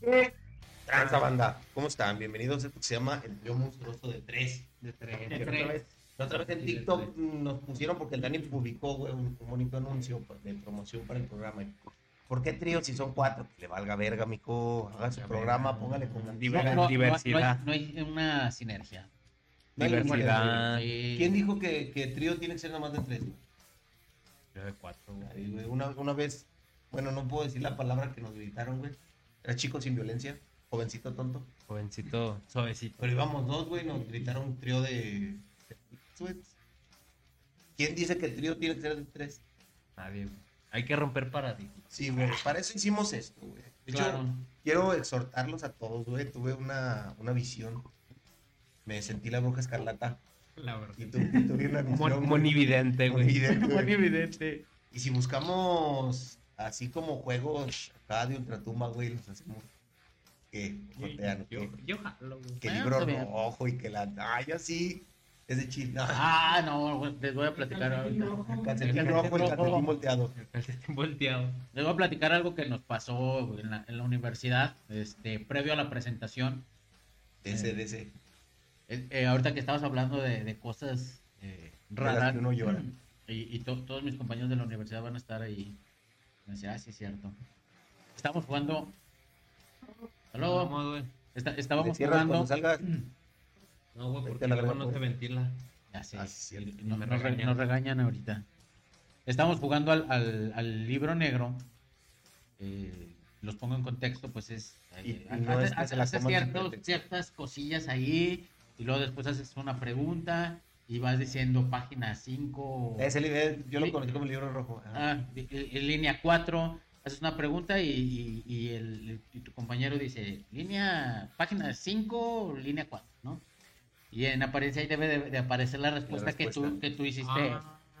¿Qué tranza banda? ¿Cómo están? Bienvenidos a esto que se llama El Trío Monstruoso de Tres. De tres. La otra vez, la otra vez en TikTok nos pusieron porque el Dani publicó güey, un, un bonito anuncio de promoción para el programa. ¿Por qué trío si son cuatro? Que le valga verga, mico. Haga su programa, póngale con Diver- No, no, no, diversidad. No hay, no hay una sinergia. No hay diversidad. Sí. ¿Quién dijo que, que trío tiene que ser nada más de tres? Yo de cuatro, güey, Una, una vez, bueno, no puedo decir la palabra que nos gritaron, güey. Era chico sin violencia, jovencito tonto. Jovencito, suavecito. Pero íbamos dos, güey, nos gritaron un trío de... ¿Quién dice que el trío tiene que ser de tres? Nadie, güey. Hay que romper paradigmas. Sí, güey, para eso hicimos esto, güey. De hecho, Claro. quiero exhortarlos a todos, güey. Tuve una, una visión. Me sentí la bruja escarlata. La verdad. Y tu- y tuve una visión. Mon-. Monividente, güey. Monividente, güey. Monividente. Y si buscamos así como juegos acá de ultratumba, güey, los hacemos. ¿Qué? Jotean, Yo, ¿qué? yo. Que Ah, libro rojo y que la. Ay, así. Es de chill. No, Ah, no, les voy a platicar ahorita. el calcetín rojo, el calcetín volteado. El calcetín volteado. Les voy a platicar algo que nos pasó en la, en la universidad, este, previo a la presentación. De ese, de ese. Eh, eh, ahorita que estabas hablando de, de cosas eh, De las raras. que uno llora. Y, y to- todos mis compañeros de la universidad van a estar ahí. Me decía, ah, sí, es cierto. Estamos jugando. Güey. Te estábamos jugando. salgas. No, güey, porque luego no se ventila. Ya sé, Ah, sí, no- Me nos, re- regañan. nos regañan ahorita. Estamos jugando al, al- al libro negro. eh, los pongo en contexto, pues es. Eh, no haces- ciertos- ciertas cosillas ahí. Y luego después haces una pregunta. Y vas diciendo página 5. Ese libro, yo lo conocí como el libro rojo. Ah, en línea 4, haces una pregunta y, y- y el, y tu compañero dice, línea, página 5, línea 4, ¿no? Y en apariencia ahí debe de, de aparecer la respuesta, Que, tú, que tú hiciste.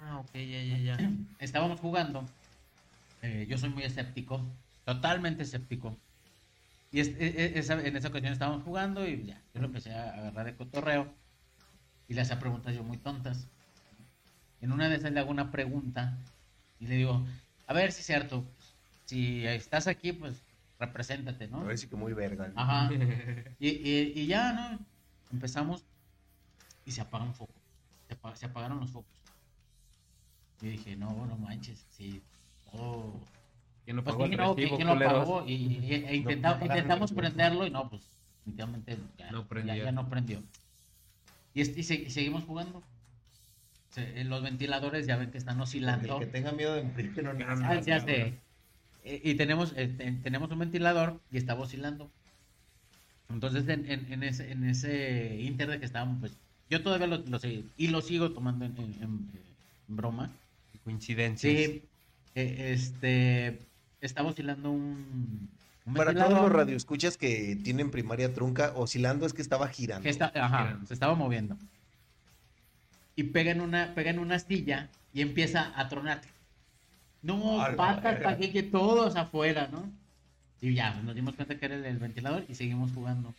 Ah, ok, ya, ya, ya. Estábamos jugando, eh, yo soy muy escéptico, totalmente escéptico. Y es- e- e- esa- en esa ocasión estábamos jugando y ya, yo lo empecé a agarrar de cotorreo y le hacía preguntas yo muy tontas. En una de esas le hago una pregunta y le digo, a ver si es cierto, si estás aquí, pues represéntate, ¿no? A ver si que muy verga. Ajá. Y, y- y ya, ¿no? Empezamos y se apaga un foco. Se, se apagaron los focos. Y dije, no, no manches, sí, todo... ¿Quién lo Pues pagó no, recibo, que lo apagó y, y- e intenta- no intentamos prenderlo y no, pues definitivamente ya No ya- prendió. ya no prendió. Y, es- y se- y seguimos jugando. Se- eh, los ventiladores ya ven que están El oscilando. que tenga miedo de morir, que no Ah, ya sé. Eh, Y tenemos, eh, ten- tenemos un ventilador y estaba oscilando. Entonces, en, en- en ese, en ese inter de que estábamos, pues, yo todavía lo, lo seguí y lo sigo tomando en, en- en- en broma. Coincidencias. Sí, eh, este, estaba oscilando un Para todos los radioescuchas que tienen primaria trunca, oscilando es que estaba girando. está- ajá, Girando. se estaba moviendo. Y pega en una, pega en una astilla y empieza a tronar. No, A la patas, verga. pa' que que todos afuera, ¿no? Y ya, pues, nos dimos cuenta que era el, el ventilador y seguimos jugando.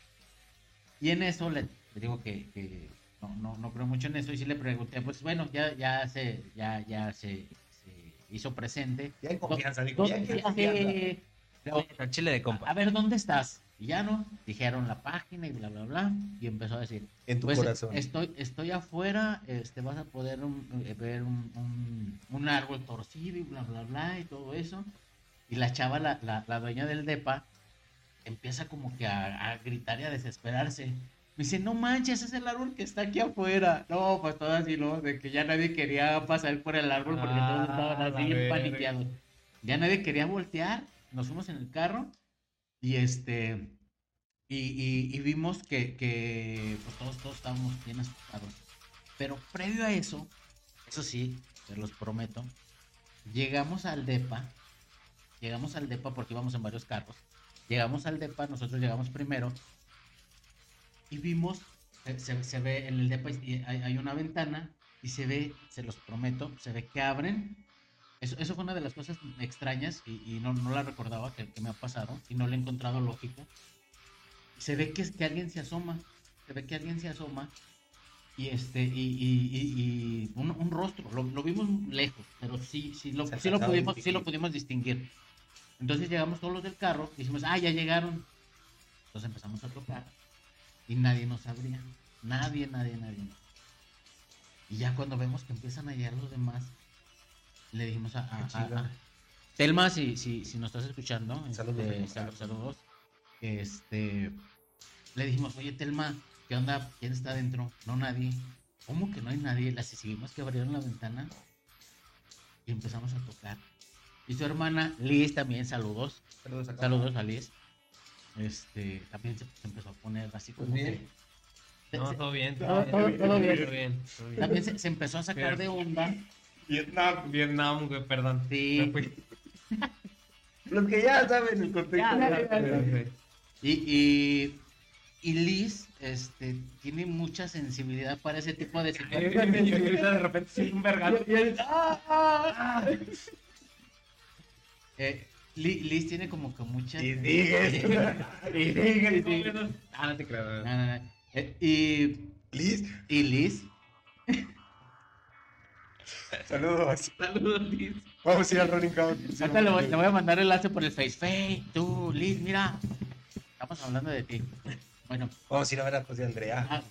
Y en eso le, le digo que, que no, no, no creo mucho en eso y sí le pregunté, pues bueno, ya, ya se, ya, ya se, se hizo presente. Ya en confianza, dijo, ya ¿Dónde- en confianza. Le- Al chile de compa. a ver, ¿dónde estás? Y ya no, dijeron la página y bla, bla, bla. Y empezó a decir, En tu pues corazón. estoy, estoy afuera, este, vas a poder um, eh, ver un, un- un árbol torcido y bla, bla, bla, y todo eso. Y la chava, la, la, la dueña del DEPA, empieza como que a, a gritar y a desesperarse. Me dice, no manches, es el árbol que está aquí afuera. No, pues todo así, ¿no? De que ya nadie quería pasar por el árbol porque todos Ah, estaban así paniqueados. Ya nadie quería voltear. Nos fuimos en el carro y este... Y, y- y vimos que, que, pues todos, estábamos bien asustados. Pero previo a eso, eso sí, se los prometo, llegamos al DEPA, llegamos al DEPA porque íbamos en varios carros, llegamos al DEPA, nosotros llegamos primero y vimos, se, ve en el DEPA hay una ventana y se ve, se los prometo, se ve que abren. Eso, eso fue una de las cosas extrañas y, y no, no la recordaba que, que me ha pasado y no le he encontrado lógico. Se ve que, que alguien se asoma, se ve que alguien se asoma y este y, y- y- un, un rostro, lo, lo vimos lejos, pero sí, sí lo, sí lo pudimos, sí lo distinguir. pudimos distinguir. Entonces llegamos todos los del carro y dijimos, ah, ya llegaron. Entonces empezamos a tocar y nadie nos abría. Nadie, nadie, nadie. Y ya cuando vemos que empiezan a llegar los demás, le dijimos a, a- a- Telma, si, si, si nos estás escuchando, Saludos, este, Telma. sal- saludos. Este, le dijimos, oye Telma, ¿qué onda? ¿Quién está adentro? No, nadie. ¿Cómo que no hay nadie? Las seguimos que abrieron la ventana y empezamos a tocar. Y su hermana Liz también, saludos. Saludos a Saludos a Liz. Este, también se, se empezó a poner así como bien. que. No, se- todo bien. Todo- todo- todo bien. También se, se empezó a sacar de onda. Vietnam, Vietnam, güey, perdón. Sí. Los que ya saben el contexto. Ya, ya, ya. Y, y, y Liz este, tiene mucha sensibilidad para ese tipo de Y situaciones. ahorita de repente sí, un. Y ¡ah! Eh, Li- Liz tiene como que mucha. Y sigues. Y sigue, y. Ah, no te creo. No, no, no. Eh, y, Liz, y Liz, saludos. Saludos, Liz. Vamos a ir al Running Count. ahorita le voy, a mandar el enlace por el Face. Face, tú, Liz, mira. Estamos hablando de ti. Bueno, Vamos a ir a ver a José Andrea. ah,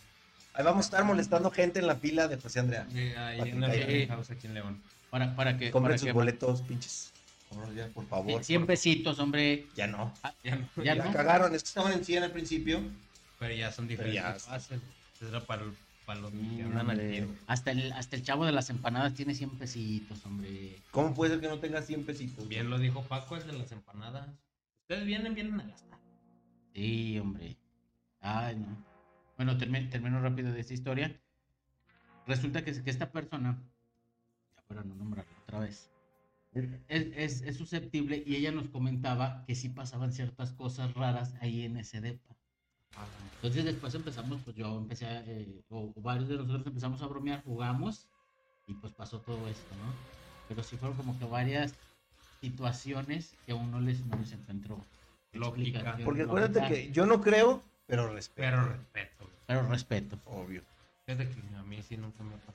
Ahí vamos a estar molestando gente en la fila de José Andrea. Sí, ahí Para en la que caiga. house aquí en León. para, para que. Compren para sus que- boletos, pinches. Por, ya, por favor. 100 por- pesitos, hombre. Ya no. Ya no. Ya Ya no. cagaron. Es que estaban en 100 al principio. Pero ya son Pero diferentes ya- fases. Era para, el- para los que Sí, andan al hombre. tiro. Hasta el, hasta el chavo de las empanadas tiene 100 pesitos, hombre. ¿Cómo puede ser que no tenga 100 pesitos? Bien lo dijo Paco, el de las empanadas. Ustedes vienen, vienen a gastar. Sí, hombre. Ay, no. Bueno, termi- termino rápido de esta historia. Resulta que, que esta persona, ya para no nombrarla otra vez, es, es- es susceptible y ella nos comentaba que sí pasaban ciertas cosas raras ahí en ese depa. Entonces después empezamos, pues yo empecé, a, eh, o, o varios de nosotros empezamos a bromear, jugamos y pues pasó todo esto, ¿no? Pero sí fueron como que varias situaciones que aún no les, no les encontró. Lógica. Porque acuérdate lógica, que yo no creo, pero respeto. Pero respeto. güey. Pero respeto. Obvio. Fíjate que a mí sí nunca me pasa.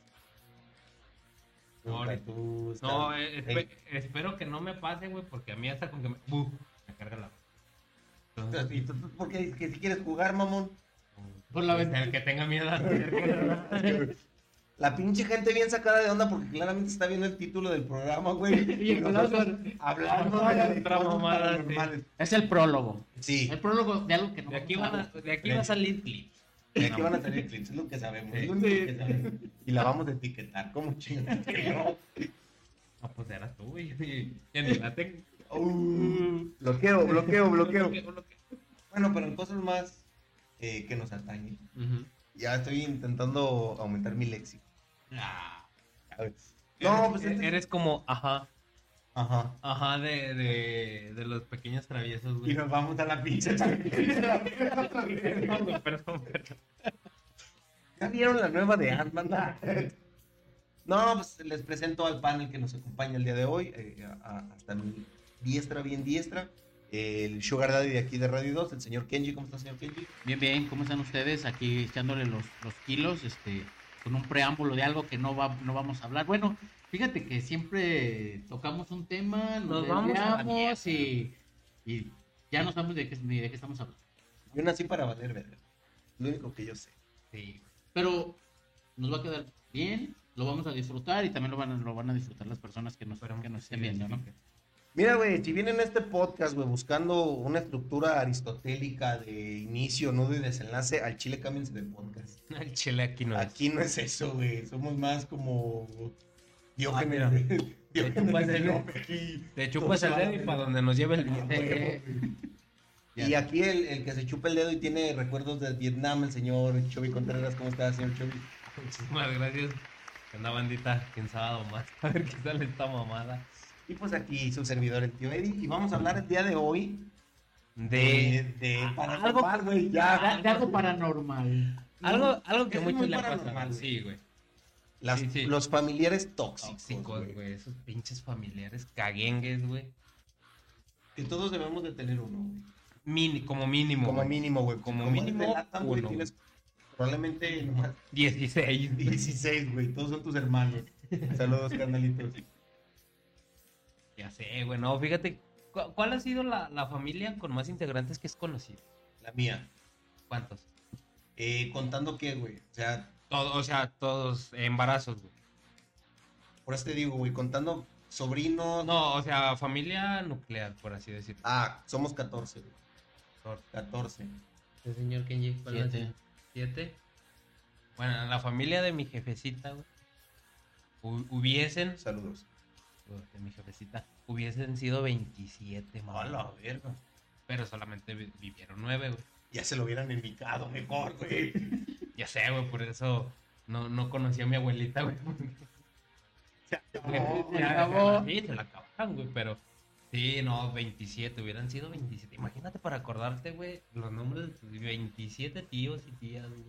No, Nunca ahorita- tú No, eh, espe- Ey, espero que no me pase, güey, porque a mí hasta con que me... ¡Buf! me carga la... ¿Y tú, por qué dices que si quieres jugar, mamón? Por la ventana. El que tenga miedo a tener que- La pinche gente bien sacada de onda porque claramente está viendo el título del programa, güey. Y nosotros hablando de otra mamada, sí. Es el prólogo. Sí, El prólogo de algo que no De aquí, van a de aquí va a salir clip. de aquí van a salir clips, es lo que sabemos. es lo Sí. único que sabemos. Y la vamos a etiquetar, como chingados que no. Pues eras tú, güey. Tengo. Uh, bloqueo, bloqueo, bloqueo. Bueno, pero en cosas más eh, que nos atañen. Ya estoy intentando aumentar mi léxico. Ah. No, pues eres, este- eres como, ajá, Ajá. ajá, de, de, de los pequeños traviesos, Y güey. nos vamos a la pinche. Perdón, güey, perdón, perdón. ¿Ya vieron la nueva de Ant-Man? No, pues les presento al panel que nos acompaña el día de hoy. eh, a- a- hasta mi diestra, bien diestra. El Sugar Daddy de aquí de Radio 2, el señor Kenji. ¿Cómo está, señor Kenji? Bien, bien, ¿cómo están ustedes? Aquí echándole los, los kilos, este, con un preámbulo de algo que no, va, no vamos a hablar. Bueno, fíjate que siempre tocamos un tema, nos, Nos vamos y, y ya no sabemos de qué, ni de qué estamos hablando. Yo nací para valer verga. Lo único que yo sé. Sí. Pero nos va a quedar bien, lo vamos a disfrutar y también lo van a, lo van a disfrutar las personas que nos, que nos estén sí, viendo, ¿no? Mira, güey, si vienen a este podcast, güey, buscando una estructura aristotélica de inicio, nudo y desenlace, al chile cámbiense de podcast. El chile aquí no es. Aquí no es eso, güey. Somos más como Diógenes. mira. de- Diógenes chupas de el- Lope aquí. Te chupas el dedo y para donde nos lleve el. Eh, Y aquí el, el que se chupa el dedo y tiene recuerdos de Vietnam, el señor Chovy Contreras. ¿Cómo está, señor Chovy? Muchísimas gracias. Anda bandita, quién sabe o más. A ver qué sale esta mamada. Y pues aquí su servidor, el tío Eddie. Y vamos a hablar el día de hoy De, de, de algo- paranormal, güey. de, Ya. de algo paranormal. algo, algo que Es muchos muy le paranormal, pasa. Sí, güey. Las- sí, sí. Los familiares tóxicos, Tóxicos, güey. güey. Esos pinches familiares caguengues, güey. Que todos debemos de tener uno, güey. Mini, como mínimo. Como güey. mínimo, güey. Como mínimo, uno, tienes probablemente nomás 16. 16, güey. Todos son tus hermanos. Saludos, carnalitos. Ya sé, güey. No, fíjate. ¿cu- ¿Cuál ha sido la, la familia con más integrantes que es conocido? La mía. ¿Cuántos? Eh, contando qué, güey. O sea, Todo, o sea, todos embarazos, güey. por eso te digo, güey, contando sobrinos. No, o sea, familia nuclear, por así decirlo. Ah, somos 14, güey. 14. El señor Kenji, ¿cuál es? Siete. ¿Siete? Bueno, en la familia de mi jefecita, güey, hu- hubiesen, Saludos. De mi jefecita, hubiesen sido 27, A mamá. verga. Pero solamente vi- vivieron nueve, güey. Ya se lo hubieran indicado mejor, güey. Ya sé, güey, por eso no, no conocí a mi abuelita, güey. Se acabó. Sí, se la acabaron, güey, pero... Sí, no, 27, hubieran sido 27. Imagínate para acordarte, güey, los nombres de tus 27 tíos y tías, güey.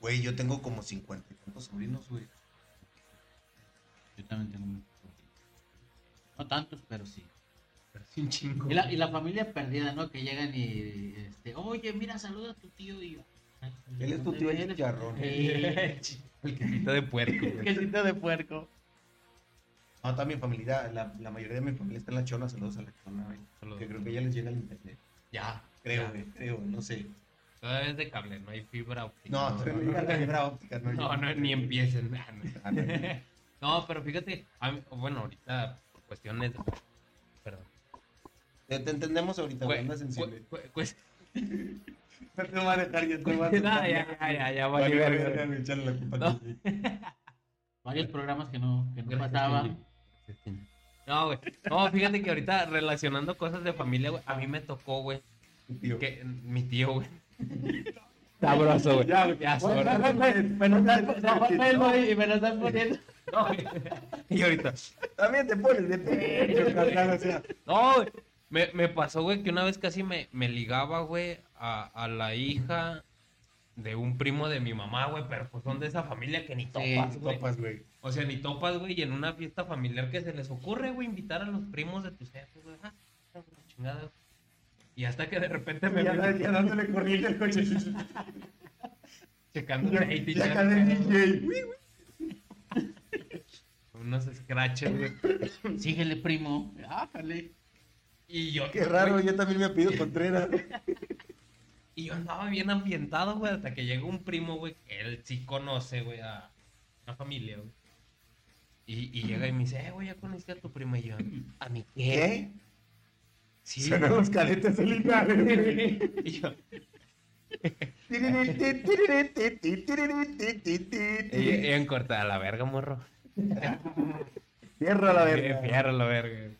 Güey, yo tengo como 50 y tantos sobrinos, güey. Yo también tengo muchos sobrinos. No tantos, pero sí. Pero sí un chingo. Y la, y la familia perdida, ¿no? Que llegan y, este, oye, mira, saluda a tu tío y yo. "Ay, Él es tu ¿dónde tío el vienes?" chicharrón. El quesito de puerco, güey. quesito de puerco. No, toda mi familia, la, la mayoría de mi familia está en la chona. Saludos a la chona, güey. Saludos. Que creo que ya les llega el internet. Ya. Creo, güey, creo, no sé. Todavía es de cable, no hay fibra óptica. No, no fibra óptica, no. No, no, ni empiecen. Ah, no. Ah, no, no. No, pero fíjate, a mí- bueno, ahorita por cuestiones de... Perdón. Te, te entendemos ahorita, güey, Cue- anda sensible. No te voy a dejar, ya te voy a No, dejar. ya, ya, ya, ya, echarle la culpa No. Varios programas que no, que no pasaban. No, güey. No, fíjate que ahorita relacionando cosas de familia, güey, a mí me tocó, güey, que mi tío, güey. Sabroso, güey. Ya, güey. Ya. Me nos estás poniendo y me nos estás poniendo. No, güey. Y ahorita, También te pones de pecho, carnal, o sea. No, güey. Me, me pasó, güey, que una vez casi me, me ligaba, güey, a, a la hija de un primo de mi mamá, güey, pero pues son de esa familia que ni topas, güey. Topas, güey. O sea, ni topas, güey, y en una fiesta familiar que se les ocurre, güey, invitar a los primos de tus jefes, güey. Ah, chingada. Y hasta que de repente me Ya, ven ya dándole corriente al coche. checando Ya, ya acabé el DJ. Unos scratches, güey. Síguele, primo. Ájale. Y yo, Qué raro, güey, yo también me pido Contreras. Y yo andaba bien ambientado, güey, hasta que llegó un primo, güey, que él sí conoce, güey, a una familia, güey. Y, y llega y me dice, eh, güey, ya conociste a tu primo. Y yo, ¿a mi qué? ¿Qué? Sí. Suenan los cadetes solitarios. y yo, y, en corta, a la verga, morro. Cierra la Eh, verga. Fierro la verga.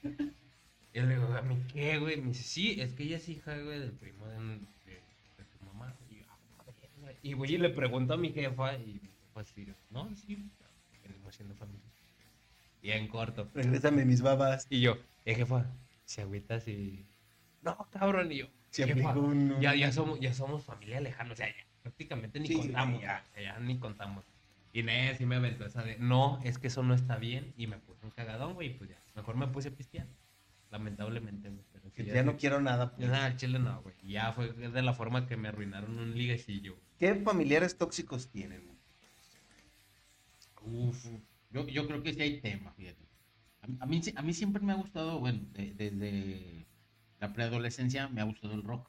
Y le digo, ¿a mí qué, güey? Me dice, sí, es que ella es hija, güey, del primo de, de- de tu mamá. Y yo, "Ah, madre, güey". Y voy y le pregunto a mi jefa y jefa así, no, sí, venimos siendo familia. Y en corto. Regrésame mis babas. Y yo, eh, jefa, se agüita así. No, cabrón, y yo, Se jefa, un... ya, ya, somos, ya somos familia lejana, o sea, ya, prácticamente ni Sí, contamos, ya. ya. ya ni contamos. Y Inés sí me aventó esa de, no, es que eso no está bien, y me puse un cagadón, güey, y pues ya, mejor me puse a pistear, lamentablemente, güey, pero Que ya no quiero nada. Pues. nada, chile no, güey, ya fue de la forma que me arruinaron un liguecillo. ¿Qué familiares tóxicos tienen? Uf, yo, yo creo que sí hay tema, fíjate. A, mí- a mí, sí- a mí siempre me ha gustado, bueno, de- desde la preadolescencia me ha gustado el rock.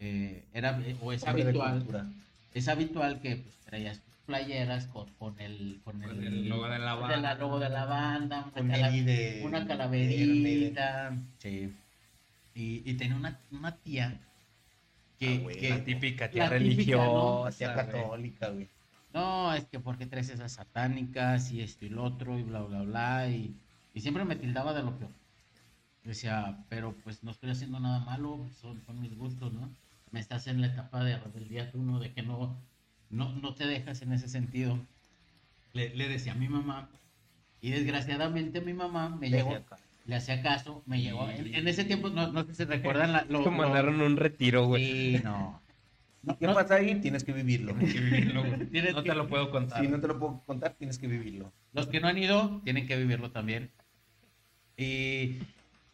Eh, era, eh, o es Hombre habitual, es habitual que pues, traías tus playeras con, con el, con el, Con el logo de la con banda. el logo de la banda, una, Con cala- de... una de calaverita. Sí. Y, y tenía una, una tía que, Ah, güey, que- La típica la tía típica, religiosa, Tía católica, güey. No, es que porque traes esas satánicas y esto y lo otro y bla, bla, bla. Y, y siempre me tildaba de lo peor. Decía, pero pues no estoy haciendo nada malo, son, son mis gustos, ¿no? Me estás en la etapa de rebeldía tú, ¿no? De que no, no, no te dejas en ese sentido. Le, le decía a mi mamá. Y desgraciadamente mi mamá me Le llegó, le hacía caso, me llegó. En, en ese tiempo, no, no sé si se recuerdan la, lo, mandaron un retiro, güey. Sí, no. ¿Qué pasa ahí? Tienes que vivirlo. Tienes que vivirlo, güey. Tienes No que- te lo puedo contar. Si no te lo puedo contar, tienes que vivirlo. Los que no han ido tienen que vivirlo también. Y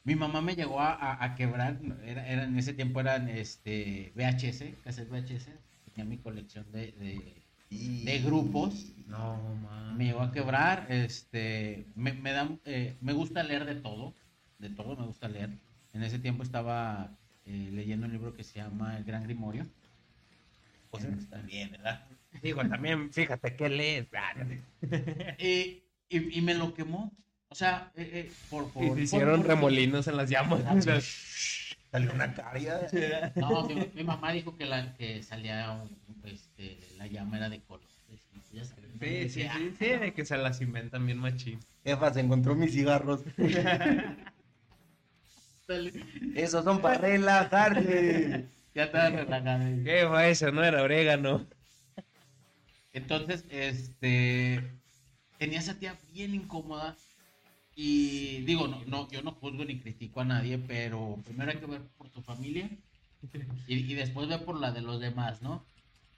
mi mamá me llegó a, a- a quebrar, era, era- en ese tiempo eran este VHS, cassette VHS, tenía mi colección de, de- Y- De grupos. No, man. me llegó a quebrar, este, me, me da, eh, me gusta leer de todo, de todo me gusta leer. En ese tiempo estaba eh, leyendo un libro que se llama El Gran Grimorio. Pues está bien, ¿verdad? Digo, también, fíjate qué lees. Ah, Eh, y, y me lo quemó. O sea, eh, eh, por, por, Y se por- hicieron por- remolinos en las llamas. Salió una caria. No, mi, mi mamá dijo que, la, que salía un- este, la llama era de sabes, ¿no? Sí, sí, Decía, sí, sí, de que se las inventan bien machín. Jefa, se encontró mis cigarros. Esos son para relajarte. Ya estaba relajada. ¿Qué fue eso? No era orégano. Entonces, este, tenía esa tía bien incómoda y digo, no, no, yo no juzgo ni critico a nadie, pero primero hay que ver por tu familia y, y después ver por la de los demás, ¿no?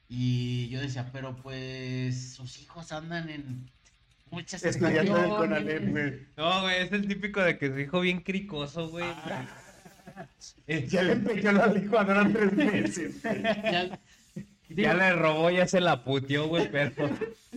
Y yo decía, pero pues sus hijos andan en muchas Estudiando situaciones. Conalep, güey. No, güey, es el típico de que su hijo bien cricoso, güey. Eh, Ya le empezó la licuadora tres meses. Ya- ya le robó, ya se la puteó, güey, pero...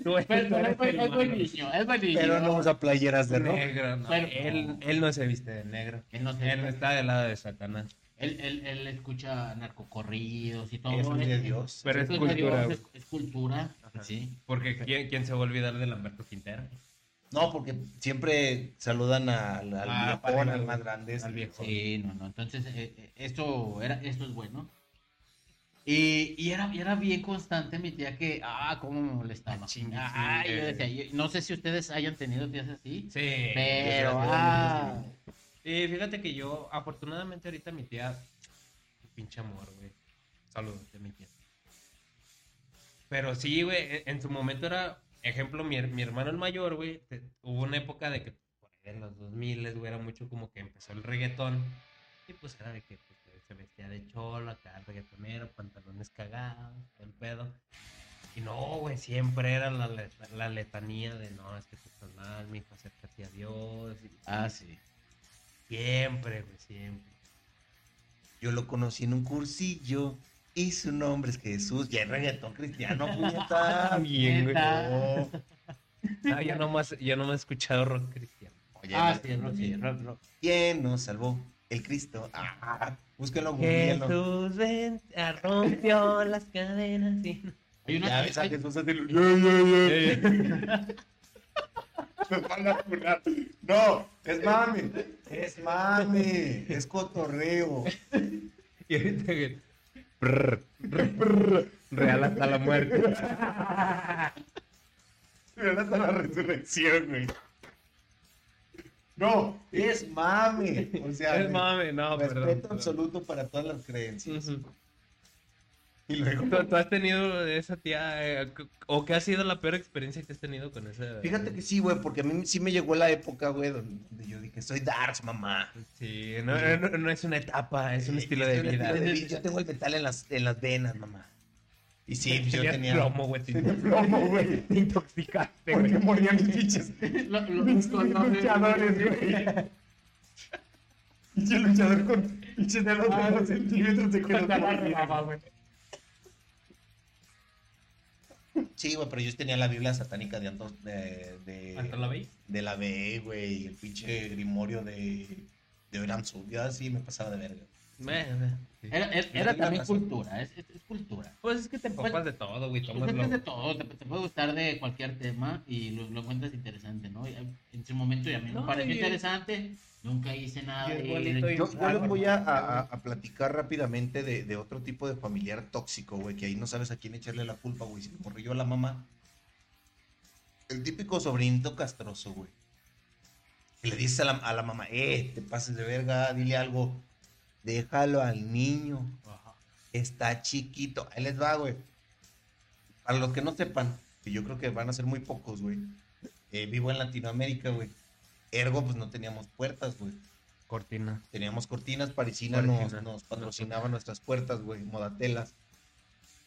tú eres- pero eres es, buen- niño, es buen niño. Pero no usa playeras de. Negro, no. Pero- él, él no se viste de negro. Él no se- Él está del lado de Satanás. Él, él, él escucha narcocorridos y todo. Eso es de Él- Dios. Pero es cultura, Dios. Es, es cultura, Ajá. sí. Porque ¿quién, quién se va a olvidar de Lamberto Quintero? No, porque siempre saludan al, al Ah, viejón, al más grande. al viejo. Sí, no, no. Entonces, eh, eh, esto, era, esto es bueno. Y, y era, y era bien constante mi tía que, ah, cómo me molestaba. Ah, chingue. yo decía, yo- no sé si ustedes hayan tenido tías así, Sí. pero, ah, Y fíjate que yo, afortunadamente ahorita mi tía, pinche amor, güey. Saludos de mi tía. Pero sí, güey, en- en su momento era, ejemplo, mi, mi hermano el mayor, güey, te- hubo una época de que por ahí en los 2000, güey, era mucho como que empezó el reggaetón. Y pues era de que pues, se vestía de cholo, acá reggaetonero, pantalones cagados, el pedo. Y no, güey, siempre era la, la letanía de no, es que tú estás mal, mi hijo, acércate a Dios. y- ah, sí. Siempre, güey, siempre. Yo lo conocí en un cursillo y su nombre es Jesús. Ya es reggaetón cristiano, puñeta. Bien, güey. No. No, yo nomás, yo no me he escuchado rock cristiano. Oye, Ah, sí, rock, sí, rock, rock. ¿Quién nos salvó? El Cristo. Ah, búsquenlo. Jesús ven- ah, rompió las cadenas. y- Hay una, Ya ves a Jesús. Nos van a funar. No, es mame. Es mame. Es cotorreo. Y ahorita, güey, real hasta la muerte. Pero hasta la resurrección, güey. No, es mame. O sea, Es mame, no, respeto perdón. perdón. absoluto para todas las creencias. Y luego. ¿Tú, tú has tenido esa tía, eh, o qué ha sido la peor experiencia que has tenido con esa? Fíjate que sí, güey, porque a mí sí me llegó la época, güey, donde yo dije, soy Darks, mamá. Sí, no, no, no es una etapa, es un Eh, estilo es de un estilo de vida. Yo tengo el metal en las, en las venas, mamá. Y sí, pues yo tenía. plomo, güey. te- Tenía plomo, güey. Te intoxicaste, Porque güey. morían mis pinches. lo- lo- Mis lo- luchadores, güey. Pinche luchador con pinches de dos centímetros de que Sí, güey, pero yo tenía la Biblia satánica de Antos, de, de, ¿Hasta la veis? de la B, güey, y el pinche grimorio de, de Oramsu. Yo así me pasaba de verga. Bueno. Era, era, Tienes era también razón. cultura, es, es- es cultura. Pues es que te empapas de todo, güey. Pues tomas de todo, te, te puede gustar de cualquier tema y lo, lo encuentras interesante, ¿no? Y, En su momento y a mí me pareció y- interesante, nunca hice nada de- Yo, yo les voy a, a- a platicar rápidamente de, de otro tipo de familiar tóxico, güey, que ahí no sabes a quién echarle la culpa, güey. Si le morrió a la mamá. El típico sobrinito castroso, güey. Que le dices a la, a la mamá, eh, te pases de verga, dile algo. Déjalo al niño. Ajá. Está chiquito. Ahí les va, güey. Para los que no sepan, que yo creo que van a ser muy pocos, güey. eh, vivo en Latinoamérica, güey. Ergo, pues no teníamos puertas, güey. Cortina. Teníamos cortinas, Parisina nos, nos patrocinaba nuestras puertas, güey, modatelas.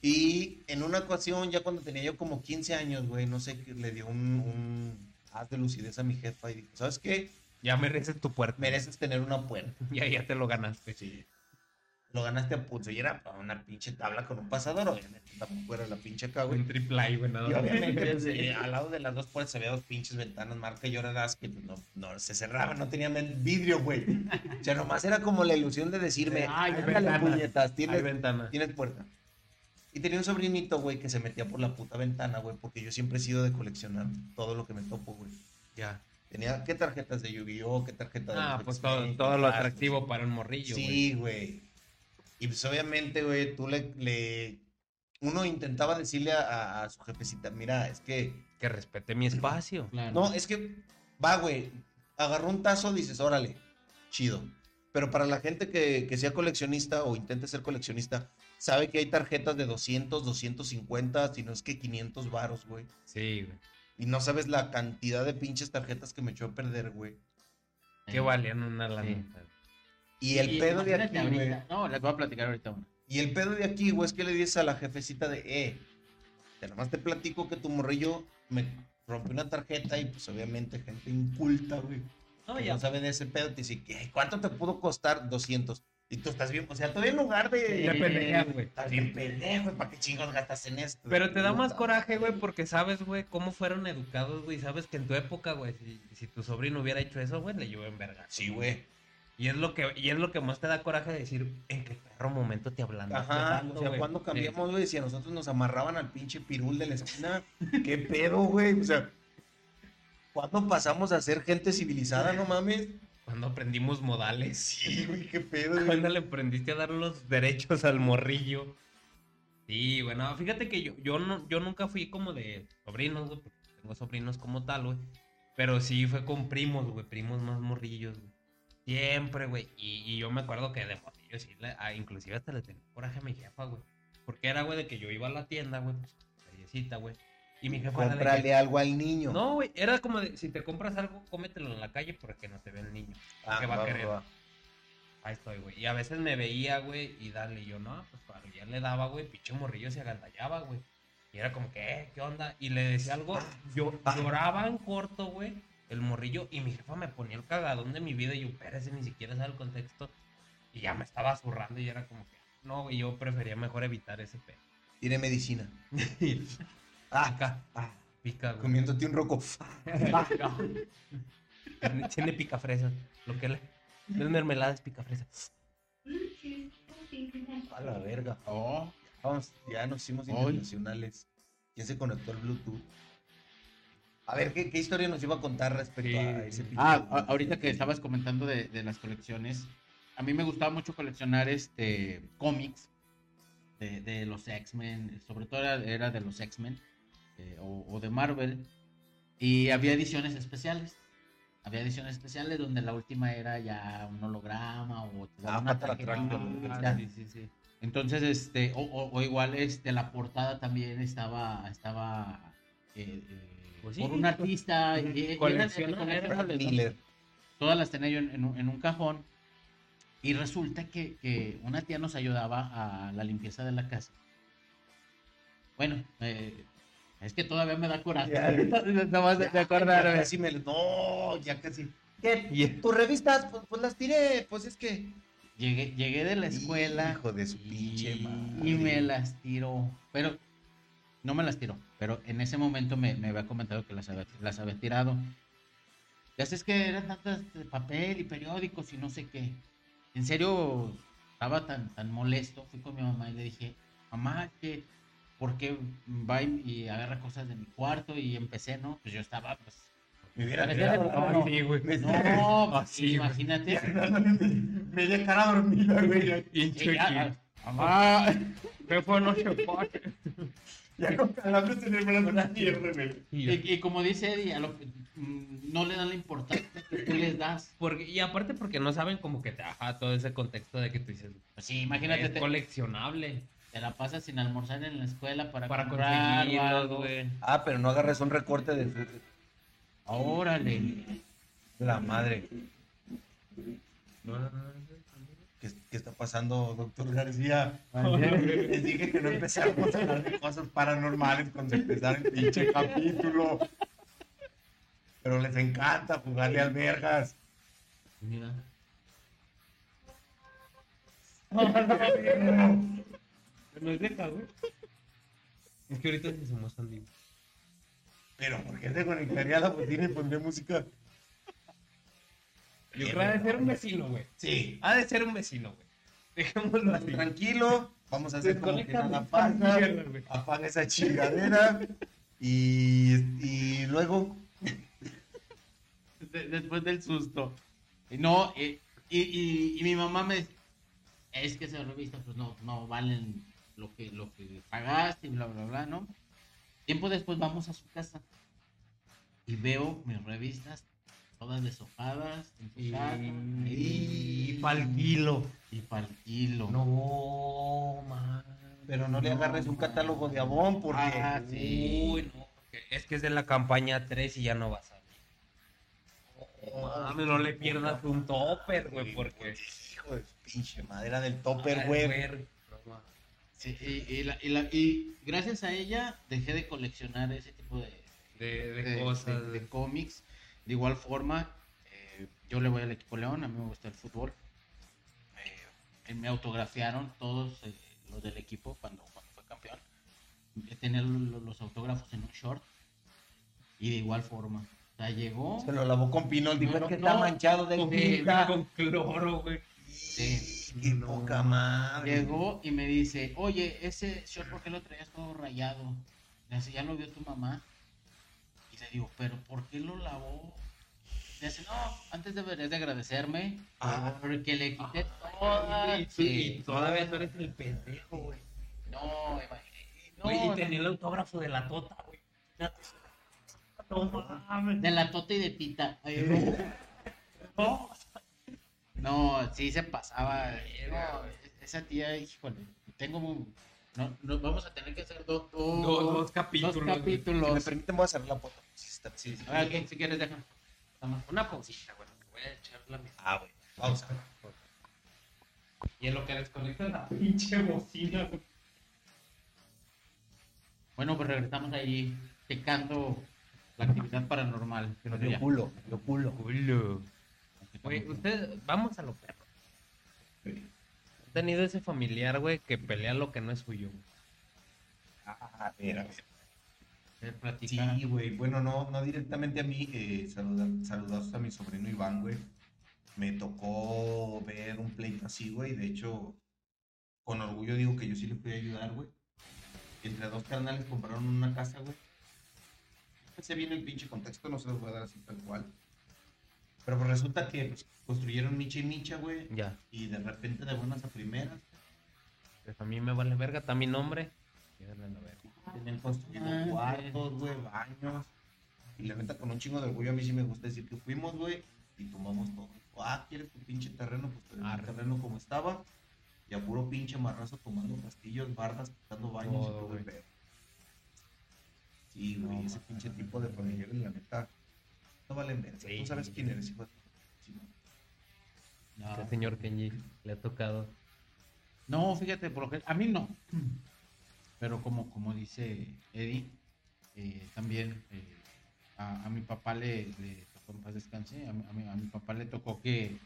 Y en una ocasión, ya cuando tenía yo como 15 años, güey, no sé, le dio un, un haz de lucidez a mi jefa y dijo, ¿sabes qué? Ya mereces tu puerta. Mereces tener una puerta. Ya, ya te lo ganaste. Sí. lo ganaste a pulso. Y era una pinche tabla con un pasador, obviamente tampoco era la pinche acá, güey. Un triple A, güey, nada Y obviamente, pues, eh, al lado de las dos puertas había dos pinches ventanas, marca y horas que pues, no, no se cerraban, no tenían el vidrio, güey. O sea, nomás era como la ilusión de decirme, Ay, ándale, ventanas. puñetas, tienes, ventana. tienes puerta. Y tenía un sobrinito, güey, que se metía por la puta ventana, güey, porque yo siempre he sido de coleccionar todo lo que me topo, güey. Ya. Tenía, ¿qué tarjetas de Yu-Gi-Oh? ¿Qué tarjeta de Ah, pues todo, ¿Qué todo lo atractivo para un morrillo, güey. Sí, güey. Y pues obviamente, güey, tú le, le- Uno intentaba decirle a, a- a su jefecita, mira, es que... Que respete mi espacio. Claro. No, es que... Va, güey. Agarró un tazo, dices, órale, chido. Pero para la gente que, que sea coleccionista o intente ser coleccionista, sabe que hay tarjetas de 200, 250, si no es que 500 varos, güey. Sí, güey. Y no sabes la cantidad de pinches tarjetas que me echó a perder, güey. Que valían una lana. Sí. Y el pedo de aquí, güey. No, les voy a platicar ahorita una. Y el pedo de aquí, güey, es que le dices a la jefecita de, eh, te nomás te platico que tu morrillo me rompió una tarjeta y pues obviamente gente inculta, güey. No, ya. no sabe de ese pedo, te dice, ¿qué? ¿cuánto te pudo costar? 200. Y tú estás bien, o sea, todavía en lugar de... Te pendejean, güey. Estás bien pendejo, güey, ¿para qué chingos gastas en esto? Pero te da más coraje, güey, porque sabes, güey, cómo fueron educados, güey. Sabes que en tu época, güey, si, si tu sobrino hubiera hecho eso, güey, le llevó en verga. Sí, güey. Y es lo que, y es lo que más te da coraje de decir, en qué perro momento te hablando. Ajá, o sea, cuando cambiamos, güey, si a nosotros nos amarraban al pinche pirul de la esquina, ¿qué pedo, güey? O sea, ¿cuándo pasamos a ser gente civilizada, no mames? Cuando aprendimos modales. Sí, güey, qué pedo, güey. Cuando le aprendiste a dar los derechos al morrillo. Sí, bueno, fíjate que yo, yo, no, yo nunca fui como de sobrinos, güey, porque tengo sobrinos como tal, güey. Pero sí fue con primos, güey, primos más morrillos, güey. Siempre, güey. Y, y yo me acuerdo que de morrillo sí, le- ah, inclusive hasta le tenía coraje a mi jefa, güey. Porque era, güey, de que yo iba a la tienda, güey, pues, callecita, güey. Y mi jefa era de que- algo al niño. No, güey, era como de, si te compras algo, cómetelo en la calle porque no te ve el niño. Ah, ¿Qué va a va, querer? va. Ahí estoy, güey. Y a veces me veía, güey, y dale, y yo, no, pues cuando ya le daba, güey, pinche morrillo se agandallaba, güey. Y era como que, eh, ¿qué onda? Y le decía algo, yo Ah. lloraba en corto, güey, el morrillo, y mi jefa me ponía el cagadón de mi vida, y yo, espérese, ni siquiera sabe el contexto. Y ya me estaba zurrando, y era como que, no, güey, yo prefería mejor evitar ese pedo. Tiene medicina. Ah, acá, Ah, pica, güey. comiéndote un roco. Tiene, tiene picafresas. Lo que le. No es mermelada, es picafresas. A la verga. Oh, Vamos, ya nos hicimos Hoy. internacionales. ¿Quién se conectó al Bluetooth? A ver, ¿qué, qué historia nos iba a contar respecto Sí. a ese pinche Ah, ahorita que estabas comentando de, de las colecciones, a mí me gustaba mucho coleccionar este cómics de, de los X-Men, sobre todo era, era de los X-Men eh, o, o de Marvel, y había ediciones especiales. Había ediciones especiales donde la última era ya un holograma o te daba Ah, una tarjeta sí, sí, sí. Entonces, este, o, o- o igual este, la portada también estaba, estaba eh, eh, Pues sí, por un artista. Todas las tenía yo en, en un, en un cajón. Y resulta que, que una tía nos ayudaba a la limpieza de la casa. Bueno, eh, es que todavía me da coraje. Nada más de, Ya acordarme. casi me... No, ya casi. ¿Qué? Y- ¿Tus revistas? Pues, pues las tiré. Pues es que... Llegué, llegué de la escuela. Hijo de su pinche madre. Y me las tiró. Pero no me las tiró. Pero en ese momento me, me había comentado que las había, las había tirado. Ya sé, es que eran tantas de papel y periódicos y no sé qué. En serio, estaba tan, tan molesto. Fui con mi mamá y le dije, mamá, que ¿por qué va y, y agarra cosas de mi cuarto? Y empecé, ¿no? Pues yo estaba, pues. Me hubiera Parecía de- tirado. no, sí, güey. Me- No, pues, Así, imagínate. Media cara dormida, güey. Pinche Y mamá, ¿Qué fue no se pone? Ya con calambres en el brazo una mierda, güey. Y, como dice Eddie, a lo que- mm, no le dan la importancia que tú les das. porque, y aparte porque no saben como que te ajá todo ese contexto de que tú dices, Pues sí, imagínate, es te, coleccionable. Te la pasas sin almorzar en la escuela para, Para comprar algo. Ah, pero no agarres un recorte de. Órale. La madre. No, no, no, no. ¿Qué, qué está pasando, doctor García? Les dije que no empezáramos a hablar de cosas paranormales cuando empezara el pinche capítulo. Pero les encanta jugarle albergas. Mira. No es deja, güey. Es que ahorita sí somos tan divos. Pero ¿por qué tengo conectaría pues tiene pondré música? Yo creo que ha de ser un vecino, güey. Sí. Ha de ser un vecino, güey. Dejémoslo así. Tranquilo, vamos a hacer como que nada pasa. Apaga esa chingadera. Y, y luego, De- después del susto. Y No, y, y, y- y mi mamá me es que esas revistas pues no, no valen lo que, lo que pagaste y bla, bla, bla, ¿no? Tiempo después vamos a su casa y veo mis revistas todas deshojadas, ensuciadas, Y, y, pa'l kilo. y pa'l kilo. No, man. pero no le agarres un catálogo de Avon porque. Ah, sí. Uy, no. porque Es que es de la campaña 3 y ya no va a salir. No le pierdas un topper, güey, porque. Hijo de su pinche madera del topper, Ay, güey. Sí, y, y la- y la- y gracias a ella dejé de coleccionar ese tipo de, De, de, de, cosas. de- de cómics. De igual forma, eh, yo le voy al equipo León, a mí me gusta el fútbol. Eh, me autografiaron todos eh, los del equipo cuando, cuando fue campeón. Tenía lo- los autógrafos en un short. Y de igual forma. O sea, llegó. Se lo lavó con pinol, dijo No, "Es que no, está manchado de con, cloro, güey. Sí. Qué poca madre. Llegó y me dice, oye, ese short, ¿por qué lo traías todo rayado? Le dice, ya lo vio tu mamá. Y le digo, pero ¿por qué lo lavó? Le dice, no, antes deberías de agradecerme Ah. porque le quité Ay, todas. y, tú- Sí. y todavía tú eres el pendejo, güey. No, imagínate. No, y tenía el autógrafo de la tota, güey. No de la tota y de tita. Ay, No. No, sí se pasaba. Esa tía, híjole, tengo muy... No, no, vamos a tener que hacer dos, dos, Dos- dos capítulos, dos güey. Si me capítulos. permiten, voy a cerrar la foto. Sí, está- sí, sí. Ah, si quieres, deja. Toma. Una pausita, güey. Voy a echar la mesa. Ah, güey. Pausa. Y en lo que desconecta la pinche bocina. Bueno, pues regresamos ahí checando la actividad paranormal. Dio culo, dio culo. Culo. Güey, usted, vamos a lo perro. ¿Ha tenido ese familiar, güey, que pelea lo que no es suyo? güey? Ah, a ver, a ver. Platica. Sí, güey. Bueno, no, no directamente a mí. Eh, saluda- saludos a mi sobrino Iván, güey. Me tocó ver un pleito así, güey. De hecho, con orgullo digo que yo sí le a ayudar, güey. Entre dos carnales compraron una casa, güey. Sé bien el pinche contexto, no se los voy a dar así tal cual. Pero pues resulta que construyeron micha y micha, güey. Ya. Y de repente de buenas a primeras, Pues a mí me vale verga, está mi nombre. Tenían construido Ah, cuartos, güey, baños. Y la neta, con un chingo de orgullo, a mí sí me gusta decir que fuimos, güey, y tomamos todo. Ah, ¿quieres tu pinche terreno? Pues te doy el terreno como estaba. Y a puro pinche marrazo tomando castillos, bardas, quitando baños y Todo, el pedo. Sí, güey, ese pinche tipo de familiares, la neta, no valen ver. Sí. Tú sabes quién eres, hijo de... No. Este señor Kenji le ha tocado. No, fíjate, por lo que a mí no. Pero como, como dice Eddie, eh, también eh, a, a mi papá le, le tocó en paz descanse, a mi, a mi- a mi papá le tocó que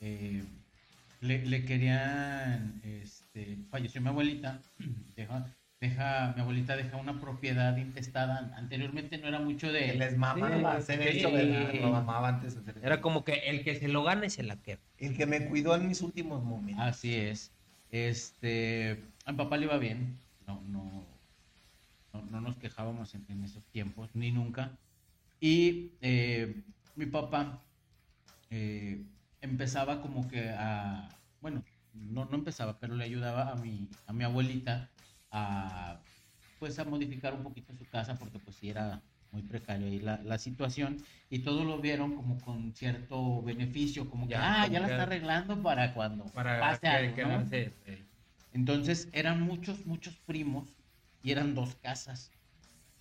eh, le, le querían, este, falleció mi abuelita, deja, deja, mi abuelita deja una propiedad intestada, anteriormente no era mucho Que de... les mamaba Sí, hacer sí. eso, ¿verdad? Lo mamaba antes de hacer eso. Era como que el que se lo gane se la queda. El que me cuidó en mis últimos momentos. Así es. Este, a mi papá le iba bien. No, no, no, no nos quejábamos en, en esos tiempos, ni nunca. Y eh, mi papá eh, empezaba como que a, bueno, no, no empezaba, pero le ayudaba a mi, a mi abuelita a, pues a modificar un poquito su casa porque pues sí era muy precaria ahí la, la situación y todos lo vieron como con cierto beneficio, como que, Ya, ah, como ya la que- está arreglando para cuando Para pase que, algo, que ¿no? no se- eh, Entonces eran muchos, muchos primos y eran dos casas.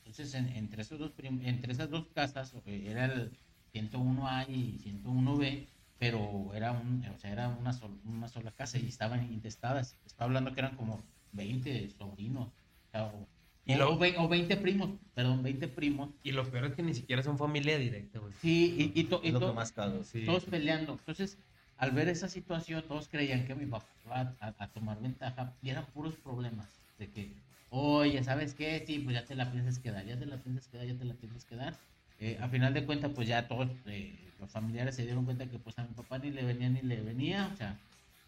Entonces en- entre, esos dos entre esas dos casas eh, era el 101A y 101B, pero era, un, o sea, era una, sol- una sola casa y estaban intestadas. Estaba hablando que eran como 20 sobrinos. o Y lo- o ve- o 20 primos, perdón, 20 primos. Y lo peor es que ni siquiera son familia directa, güey. Sí, y, y, to- y to- más cago. Sí. todos peleando. Entonces, al ver esa situación, todos creían que mi papá iba a, a tomar ventaja y eran puros problemas. De que, oye, ¿sabes qué? Sí, pues ya te la piensas quedar, ya te la piensas quedar, ya te la piensas quedar. Eh, a final de cuentas, pues ya todos eh, los familiares se dieron cuenta que pues a mi papá ni le venía ni le venía, o sea,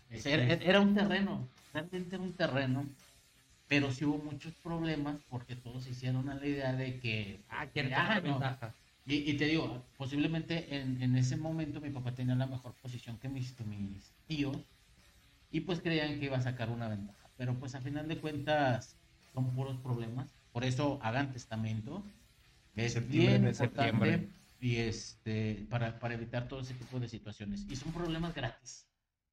era, era un terreno, realmente era un terreno, pero sí hubo muchos problemas porque todos se hicieron a la idea de que, Ah, quiere Ah, no. ventaja. y, y te digo, posiblemente en, en ese momento mi papá tenía la mejor posición que mis, que mis tíos y pues creían que iba a sacar una ventaja. Pero pues a final de cuentas son puros problemas. Por eso hagan testamento. Es Septiembre, bien importante septiembre. y este para, para evitar todo ese tipo de situaciones. Y son problemas gratis.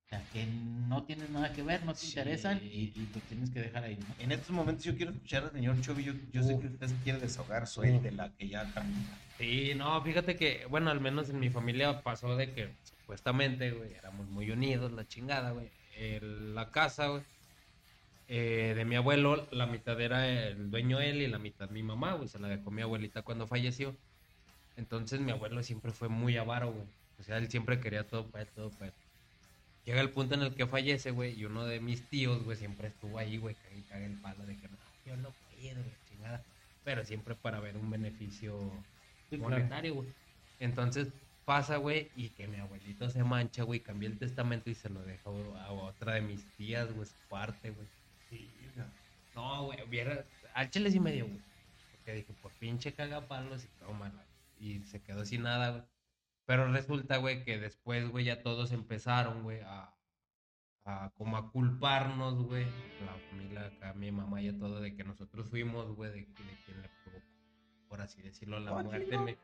O sea, que no tienes nada que ver, no te Sí. interesan y, y lo tienes que dejar ahí, ¿no? En estos momentos yo quiero escuchar al señor Chovy. Yo, yo sé que usted quiere desahogar, suéltela, que ya camina. Sí, no, fíjate que, bueno, al menos en mi familia pasó de que supuestamente, güey, éramos muy unidos, la chingada, güey. El- La casa, güey, eh, de mi abuelo, la mitad era el dueño él y la mitad mi mamá, güey, se la dejó mi abuelita cuando falleció. Entonces mi abuelo siempre fue muy avaro, güey. O sea, él siempre quería todo para él, todo para él. Llega el punto en el que fallece, güey, y uno de mis tíos, güey, siempre estuvo ahí, güey, caga y caga el palo de que no, yo no puedo, chingada. Pero siempre para ver un beneficio Sí, monetario, güey. Entonces pasa, güey, y que mi abuelito se mancha, güey, cambia el testamento y se lo deja a otra de mis tías, güey, su parte, güey. No, güey, hubiera, al chile sí me dio, güey. Porque dije, por pinche cagapalos y tómala. Y se quedó sin nada, güey. Pero resulta, güey, que después, güey, ya todos empezaron, güey, a, a como a culparnos, güey. La familia acá, mi mamá y todo, de que nosotros fuimos, güey, de, de quien le provocó, por así decirlo, la muerte. me-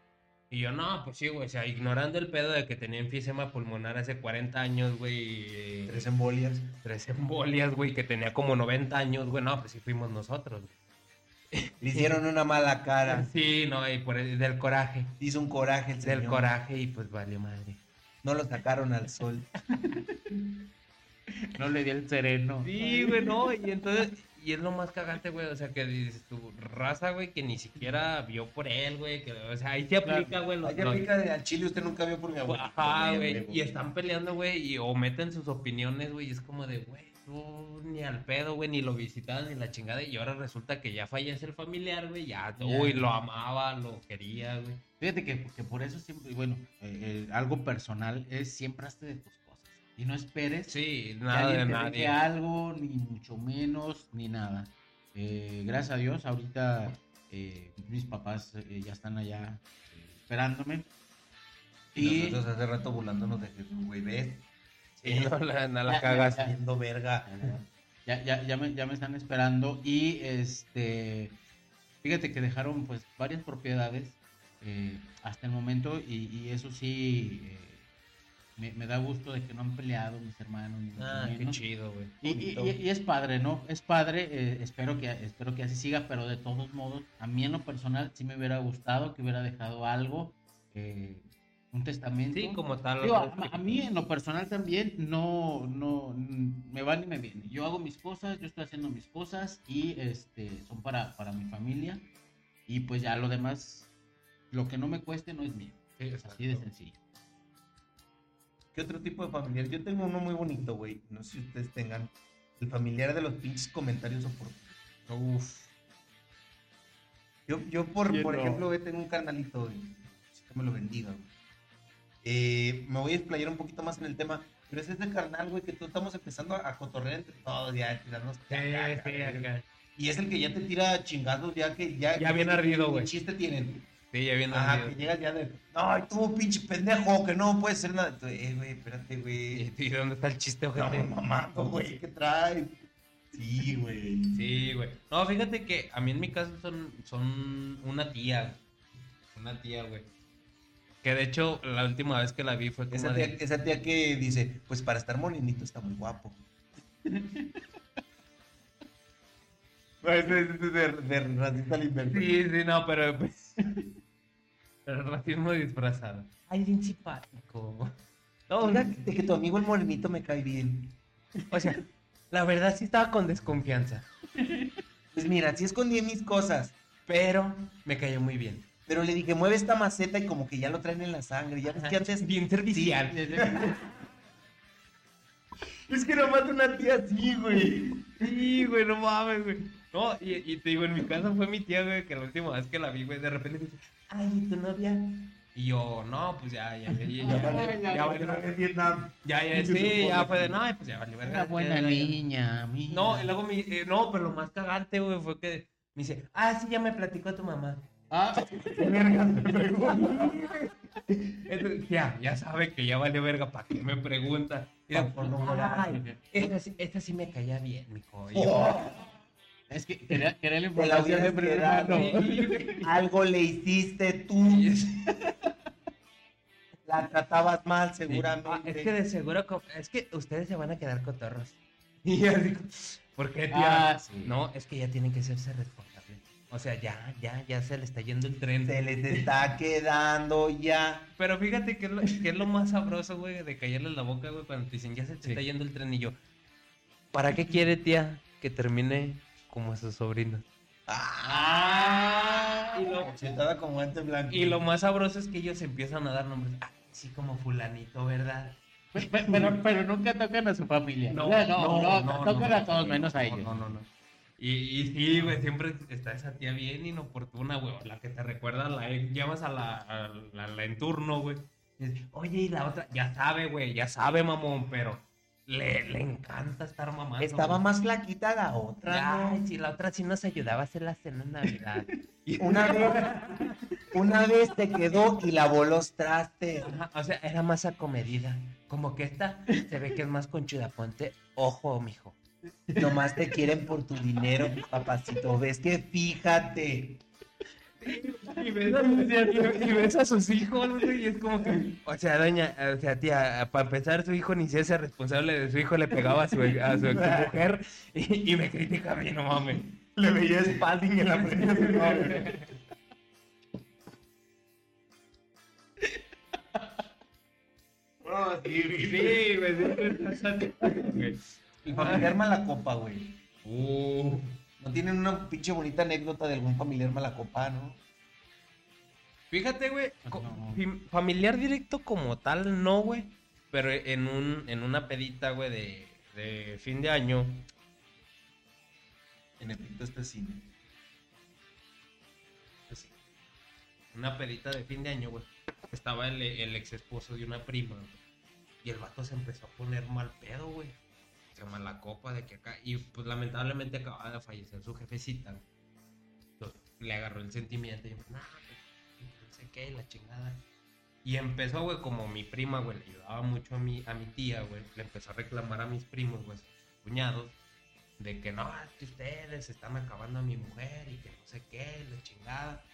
Y yo, no, pues sí, güey, o sea, ignorando el pedo de que tenía enfisema pulmonar hace 40 años, güey. y- Tres embolias. tres embolias, güey, que tenía como 90 años, güey. No, pues sí fuimos nosotros, güey. Le hicieron una mala cara. Sí, no, y por el, del coraje. Hizo un coraje el Del coraje y pues vale madre. No lo sacaron al sol. No le di el sereno. Sí, güey, no, y entonces, y es lo más cagante, güey, o sea, que dices tu raza, güey, que ni siquiera vio por él, güey, que, o sea, ahí se aplica, güey, los, Ahí los- aplica de al chile, usted nunca vio por mi abuelo. Ajá, güey, y están peleando, güey, y o meten sus opiniones, güey, y es como de, güey, tú ni al pedo, güey, ni lo visitabas ni la chingada, y ahora resulta que ya fallece el familiar, güey, ya, Ya. uy, lo amaba, lo quería, güey. Fíjate que, que por eso siempre, bueno, eh, eh, algo personal es siempre hazte de tus cosas. Y no esperes Sí, que nada de alguien te nadie. algo, ni mucho menos, ni nada. Eh, gracias a Dios, ahorita eh, mis papás ya están allá esperándome. Y Y nosotros hace rato burlándonos de Jesús, güey, ves, Sí, no la, no la Ya, cagas. ya. haciendo verga. ya, ya, ya, me, ya me están esperando. Y este, fíjate que dejaron pues varias propiedades eh, hasta el momento. Y, y eso sí, eh, me, me da gusto de que no han peleado mis hermanos. Ah, qué chido, güey. Y, y- y- y es padre, ¿no? Es padre, eh, espero, que, espero que así siga, pero de todos modos, a mí en lo personal sí me hubiera gustado que hubiera dejado algo, eh, un testamento. Sí, como tal. Digo, a, mí en lo personal también no, no, me va ni me viene. Yo hago mis cosas, yo estoy haciendo mis cosas y este, son para, para mi familia y pues ya lo demás, lo que no me cueste no es mío. Sí, Es así de sencillo. ¿Qué otro tipo de familiar? Yo tengo uno muy bonito, güey. No sé si ustedes tengan. El familiar de los pinches comentarios oportunos. Uf. Yo, yo por, Yo por no. ejemplo, tengo un carnalito, güey. Que me lo bendiga, güey. Eh, me voy a explayar un poquito más en el tema. Pero es ese carnal, güey, que tú estamos empezando a, a cotorrear entre todos, ya, a tirarnos. Sí, caca, sí, acá. Y es el que ya te tira chingados, ya que ya. Ya bien ardido, güey. ¿Qué chiste tienen? Sí, ya viendo Ajá, que llegas ya de. No, tú, pinche pendejo, que no puedes hacer nada. Eh, güey, espérate, güey. ¿Y dónde está el chiste, No, ojete? mamando, güey, ¿qué traes? Sí, güey. Sí, güey. No, fíjate que a mí en mi caso son, son una tía. Una tía, güey. Que de hecho, la última vez que la vi fue como Esa de... tía, esa tía que dice, pues para estar morenito está muy guapo. Es de, de racista al inverso. Sí, sí, no, pero... pues, pero racismo disfrazado. Ay, bien simpático. No, Fíjate que tu amigo el morenito me cae bien. o sea, la verdad sí estaba con desconfianza. Pues mira, sí escondí mis cosas. Pero me cayó muy bien. Pero le dije, mueve esta maceta y como que ya lo traen en la sangre. Ya ves que antes... Bien servicial. Es que nomás una tía así, güey. Sí, güey, no mames, güey. No, y, y te digo, en mi casa fue mi tía, güey, que la última vez que la vi, güey, de repente me dice, ay, ¿tu novia? Y yo, no, pues ya, ya, ya, ya, ya, ya, ya, ya, ya, sí, ya fue de, no, pues ya valió verga. Buena ya, ya". niña. No, y luego me, eh, no, pero lo más cagante, güey, fue que me dice, ah, sí, ya me platicó tu mamá. Ah, Entonces, ya, ya sabe que ya vale verga, ¿para qué me pregunta? Yo, Por no volar. Ay, esta, sí- esta sí me caía bien, mijo. Y yo, Oh, es que quería, quería la Te la información de hubieras primera quedado. mano. sí, güey. algo le hiciste tú. Y La tratabas mal, Ah, seguramente. es que de seguro, co- es que ustedes se van a quedar cotorros. Y yo digo, ¿por qué, tía? Ah, sí. No, es que ya tienen que hacerse responsables. O sea, ya, ya, ya se le está yendo el tren. Se les está quedando ya. Pero fíjate que es lo, que es lo más sabroso, güey, de callarle la boca, güey, cuando te dicen, ya se te Sí. está yendo el tren. Y yo, ¿para qué quiere, tía, que termine como sus sobrinos? Ah, Y lo, con guante blanco. y lo más sabroso es que ellos empiezan a dar nombres. Ah, sí, como fulanito, ¿verdad? Pe- pe- Pero, pero nunca tocan a su familia. No, no, no, no, tocan no, a todos no, menos a no, ellos. No, no, no. Y, y sí, güey, siempre está esa tía bien inoportuna, güey, la que te recuerda, la ex, llamas a la, a la, la en turno, güey. Oye, y la otra, ya sabe, güey, ya sabe, mamón, pero le, le encanta estar mamando. Estaba güey. más flaquita la otra. Ay, ¿no? sí, la otra sí nos ayudaba a hacer la cena en Navidad. Y- Una vez, una vez te quedó y lavó los trastes. Ajá, o sea, era más acomedida. Como que esta se ve que es más conchuda. Ponte ojo, mijo. Nomás te quieren por tu dinero, papacito. ¿Ves que fíjate? Y ves, a, y- y ves a sus hijos, y es como que... O sea, doña, o sea, tía, para empezar, su hijo ni se hace responsable de su hijo, le pegaba a su, a su mujer y, y me critica a mí, no mames. Le veía Spalding en la frente. No, sí, Sí, sí. El familiar Malacopa, güey. Uh, ¿No tienen una pinche bonita anécdota de algún familiar Malacopa, no? Fíjate, güey, No. familiar directo como tal, no, güey. Pero en, un, en una pedita, güey, de, de fin de año, En efecto, este cine. pues, una pedita de fin de año, güey, estaba el, el ex esposo de una prima, güey, y el vato se empezó a poner mal pedo, güey. Se mala copa de que acá, y pues lamentablemente acababa de fallecer su jefecita, le agarró el sentimiento y pues, no sé qué, la chingada. Y empezó, güey, como mi prima, güey, le ayudaba mucho a mi, a mi tía, güey, le empezó a reclamar a mis primos, güey, cuñados, de que no, que ustedes están acabando a mi mujer y que no sé qué, la chingada.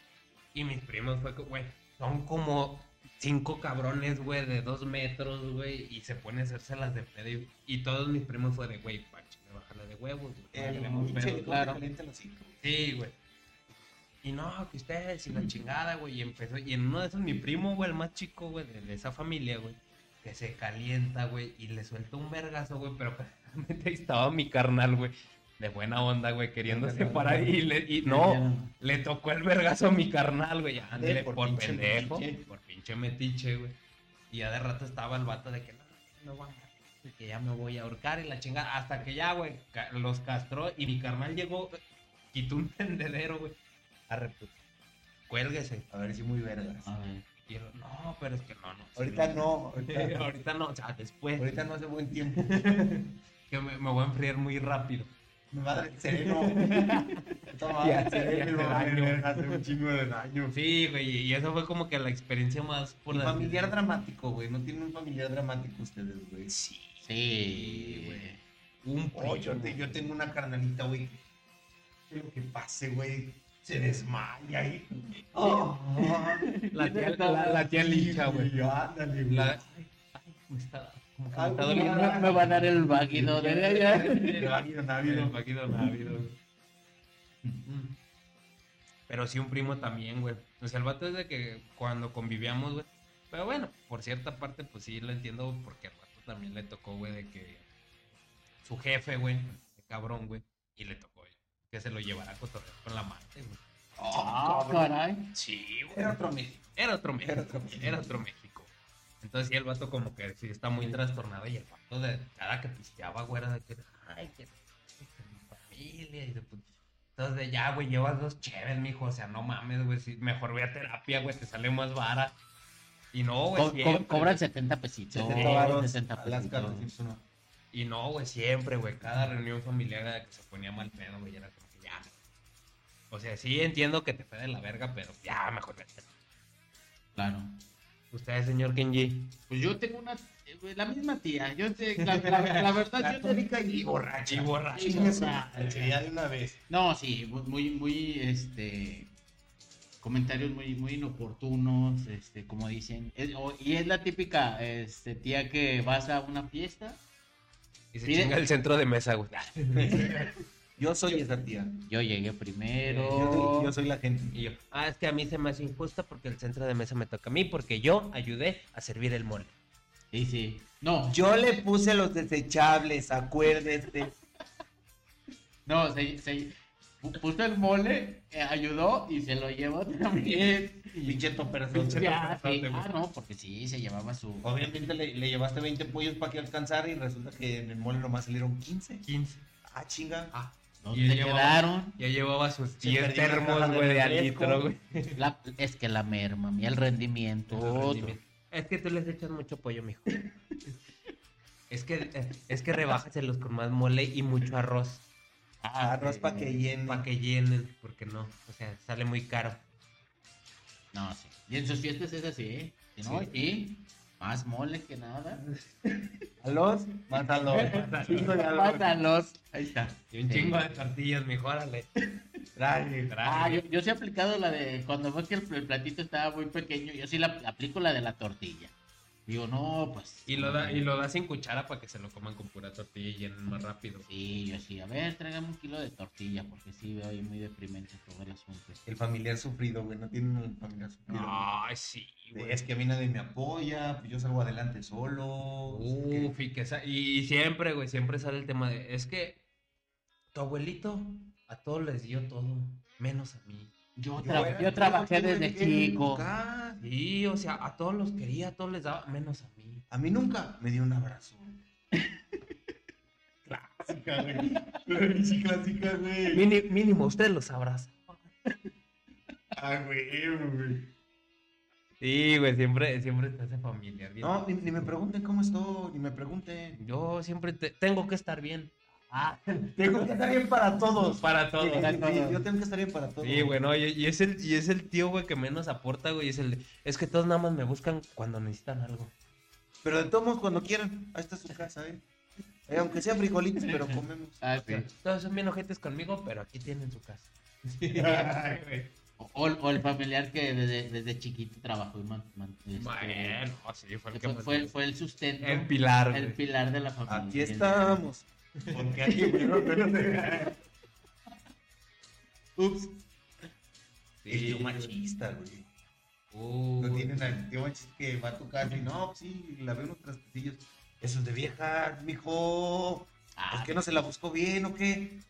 Y mis primos fue que, güey, son como cinco cabrones, güey, de dos metros, güey, y se pone a hacérselas de pedo. Y, y todos mis primos fue de, güey, pache, bájale de huevos, güey. no El queremos pinche pedos". helicóptero claro. caliente los hijos. Sí, güey. Y no, que ustedes y la chingada, güey. Y empezó. Y en uno de esos, mi primo, güey, el más chico, güey, de, de esa familia, güey, que se calienta, güey, y le suelta un vergazo, güey, pero realmente ahí estaba mi carnal, güey, de buena onda, güey, queriéndose parar. Y, le, y no, le tocó el vergazo a mi carnal, güey, ya, ándale, por por, pendejo, metiche. por pinche metiche, güey. Y ya de rato estaba el vato de que no, no voy a matar, y que ya me voy a ahorcar y la chingada. Hasta que ya, güey, los castró y mi carnal llegó, quitó un tendedero, güey. Arre, pues, cuélguese. A ver si muy vergas. A ver. Y yo, no, pero es que no, no. Ahorita sí, no, ahorita, ahorita no, o sea, después. ahorita no hace buen tiempo. Que me, me voy a enfriar muy rápido. Me va a dar el sereno. Toma, Ya, el sereno ya hace daño. un chingo de daño. Sí, güey, y eso fue como que la experiencia más por Un la familiar dramático, güey. ¿No tienen un familiar dramático ustedes, güey? Sí, Sí, güey. Un Oh, yo, primo. te- yo tengo una carnalita, güey. Lo que pase, güey. Se desmaya ahí. Oh, La tía, la, la tía licha, güey. Ándale, güey. Como que me. Me, me va a dar el váguido de allá. Návido. El vaquito návido. Pero sí un primo también, güey. O sea, el vato es de que cuando convivíamos, güey. Pero bueno, por cierta parte, pues sí lo entiendo porque al vato también le tocó, güey, de que su jefe, güey, de cabrón, güey, y le tocó, güey, que se lo llevara a cotorrear con la amante, güey. Ah, caray. Sí, güey. Era otro México. Era otro México. Era otro México. Entonces, sí, el vato como que sí está muy trastornado y el vato de cada que pisteaba, güey, era de que, ay, que, que mi familia y de puta. Entonces, de ya, güey, llevas dos chéves, mijo, o sea, no mames, güey, mejor ve a terapia, güey, te sale más vara. Y no, güey, Co- co- siempre, cobran 70 pesitos. 70 varos 60 a las pesitos. no. Y no, güey, siempre, güey. Cada reunión familiar era que se ponía mal pedo, güey. Era como que ya. O sea, sí entiendo que te fue de la verga, pero ya, mejor vete. Claro. Usted, señor Kenji. Pues yo tengo una. eh, La misma tía. Yo la, la- la verdad, yo te y borracha. Y borracha. Ya de una vez. No, sí, muy, muy, este, comentarios muy, muy inoportunos, este, como dicen, Es- o- y es la típica, este, tía que vas a una fiesta, Y se Mire. chinga el centro de mesa, güey. Yo soy esa tía. yo llegué primero, yo soy la gente. Y yo, ah, es que a mí se me hace injusta porque el centro de mesa me toca a mí, porque yo ayudé a servir el mole. sí, sí, no, Yo le puse los desechables, acuérdese. no, se, se pu- puso el mole, eh, ayudó y se lo llevó también, Pinche topperzón. Ya, sí, ah, no, porque sí, se llevaba su, Obviamente le, le llevaste 20 pollos para que alcanzara y resulta que en el mole nomás salieron 15. 15. Ah, chinga. Ah, ¿dónde Y él llevaba- quedaron? ya llevaba sus Se 10 perdió la termos, güey, de al refresco. litro, güey. Es que la merma, y el rendimiento, El otro. rendimiento. Es que tú les echas mucho pollo, mijo. Es que, eh, es que rebájaselos con más mole y mucho arroz. Ah, Arroz para que llene. Para que llenen, porque no. O sea, sale muy caro. No, sí. Y en sus fiestas es así, ¿eh? Si no, Sí. sí. Más mole que nada. A los, más a los. Chingo de a los. Mátalos. Ahí está. Y un Sí. chingo de tortillas, mijo, órale. Traje, Ah, yo, Traje. yo sí he aplicado la de cuando veo que el, el platito estaba muy pequeño, yo sí la aplico la de la tortilla. Digo, no, pues. Y lo, da, y lo da sin cuchara para que se lo coman con pura tortilla y llenen más rápido. Sí, yo sí. A ver, tráigame un kilo de tortilla, porque sí veo ahí muy deprimente todo el asunto. El familiar sufrido, güey. No tienen un familiar sufrido. Ay, sí, güey. Es que a mí nadie me apoya, pues yo salgo adelante solo. Uf, y, que sa- y siempre, güey, siempre sale el tema de, es que tu abuelito a todos les dio todo, menos a mí. Yo, Yo tra- era- yo trabajé desde chico. educar. Sí, o sea, a todos los quería, a todos les daba, menos a mí. A mí nunca me dio un abrazo. clásica, güey. Sí, clásica, güey. Mini- mínimo, usted los abraza. Ah, güey, güey. Sí, güey, siempre, siempre te hace familiar. bien. No, ni, ni me pregunten cómo estoy, ni me pregunten. Yo siempre te- tengo que estar bien. Ah, tengo que estar bien para todos. Para todos. Sí, sí, sí, yo tengo que estar bien para todos. Sí, güey, no, y, y es el, y es el tío, güey, que menos aporta, güey, es el es que todos nada más me buscan cuando necesitan algo. Pero de todos modos, cuando quieran, ahí está su casa, ¿eh? Eh, aunque sea frijolitos, pero comemos. Ah, sí. Todos son bien ojetes conmigo, pero aquí tienen su casa. O, o el familiar que desde, desde chiquito trabajó y man- man- este, Bueno, sí, fue el que fue, más- fue, fue el sustento. el pilar, el güey. pilar de la familia. Aquí estamos. Porque aquí, no, Ups. Sí, machista, güey. Uh, No tienen al tío machista que va a tu casa y no, pues sí, la veo unos trastecillos. Eso es de vieja, mijo. Ah, ¿Por qué no se la buscó bien o qué?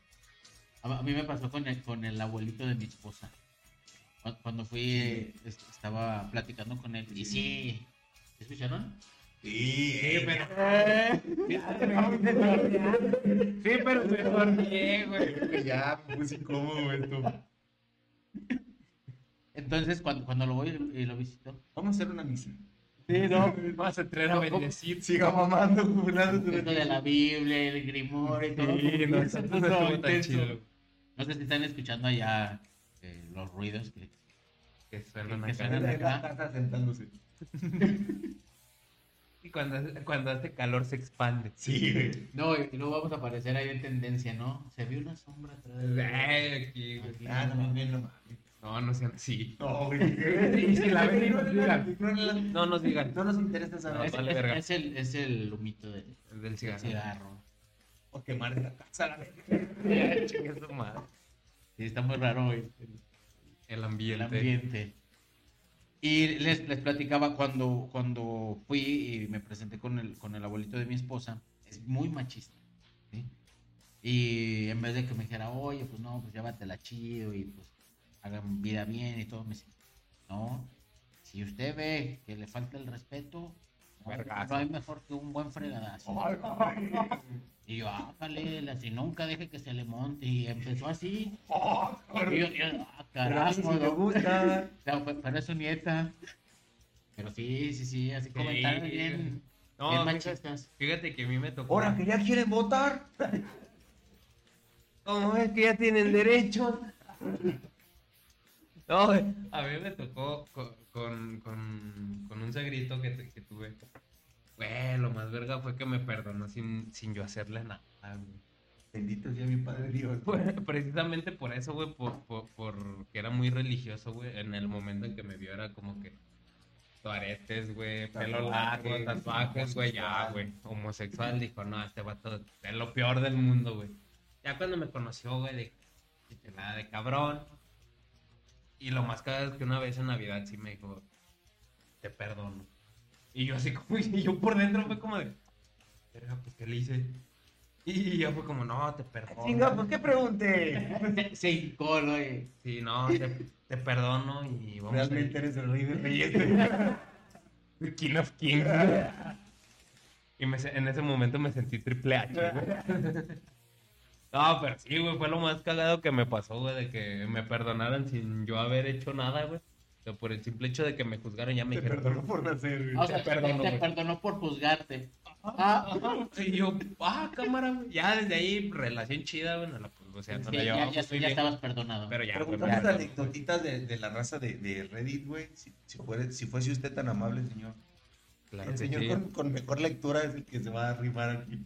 a, mí me pasó con el, con el abuelito de mi esposa. Cu- Cuando fui, eh, est- estaba platicando con él. Y sí, ¿escucharon? Sí, Sí, pero. Sí, pero mejor bien, güey. Ya, me puse incómodo esto. Entonces, cuando, cuando lo voy y lo visito. Vamos a hacer una misa. Sí, no. Vas a traer a bendecir. Siga mamando, jubilando. Esto de la Biblia, el grimorio y todo. Sí, no, eso no estuvo tan intenso. chido. No sé si están escuchando allá eh, los ruidos que, Que suenan Que acá. suenan acá. Sentándose. Y cuando, hace- cuando hace calor se expande. Sí, güey. No, y luego vamos a aparecer ahí en tendencia, ¿no? Se vio una sombra atrás de Ay, aquí, güey. Ah, no no mames. No, no sean así. No, güey. Y si la ven y nos digan. No, no, no. No nos digan. No nos interesa esa No, es, vale es- verga. es el, es el humito del El del cigarro. cigarro. O quemar la casa, la verga. Sí, está muy raro hoy el, El el ambiente. Y les, les platicaba cuando, cuando fui y me presenté con el, con el abuelito de mi esposa, es muy machista. ¿sí? Y en vez de que me dijera, oye, pues no, pues llévatela chido y pues hagan vida bien y todo, me dice, no, si usted ve que le falta el respeto, No, hay mejor que un buen fregadazo. Y yo, ájale, si nunca deje que se le monte. Y empezó así. Y yo, yo, carajo, si me no. gusta. O sea, fue- pero es su nieta. Pero sí, sí, sí, así Sí. comentarios bien, No, bien fíjate, machistas. fíjate que a mí me tocó. Ahora que ya quieren votar. ¿Cómo es que ya tienen derechos? No, a mí me tocó co- con, con, con un segrito que, te- que tuve. Güey, lo más verga fue que me perdonó sin, sin yo hacerle nada, güey. Bendito sea mi padre Dios. Precisamente por eso, güey, por, por, porque era muy religioso, güey. En el momento en que me vio era como que aretes, güey, pelo largo, Tatuajes, güey, ya, güey. Homosexual, dijo, no, este vato es lo peor del mundo, güey. Ya cuando me conoció, güey, de nada de cabrón. Y lo más cagado es que una vez en Navidad sí me dijo, te perdono. Y yo así como, y yo por dentro fue como de, verga, pues, ¿qué le hice? Y yo fue como, no, te perdono. Chinga, ¿por qué pregunté? Sí, colo, y Sí, no, te, te perdono y vamos Realmente eres el rey de reyes. ir. King of Kings. Y me en ese momento me sentí triple H, güey. No, pero sí, güey, fue lo más cagado que me pasó, güey, de que me perdonaran sin yo haber hecho nada, güey. O sea, por el simple hecho de que me juzgaron ya me Te dijeron. perdono por nacer, güey. o sea, Te perdono, te perdonó por juzgarte. Ah, y yo, ah, cámara, güey. Ya desde ahí, relación chida, güey. no la- pues, o sea, no Sí, la ya, llevamos ya, muy ya bien, estabas perdonado. Pero ya, ya. anecdotitas de, de la raza de, de Reddit, güey. Si, si, fuere- si fuese usted tan amable, señor. Claro el señor sí. con, con mejor lectura es el que se va a arrimar aquí.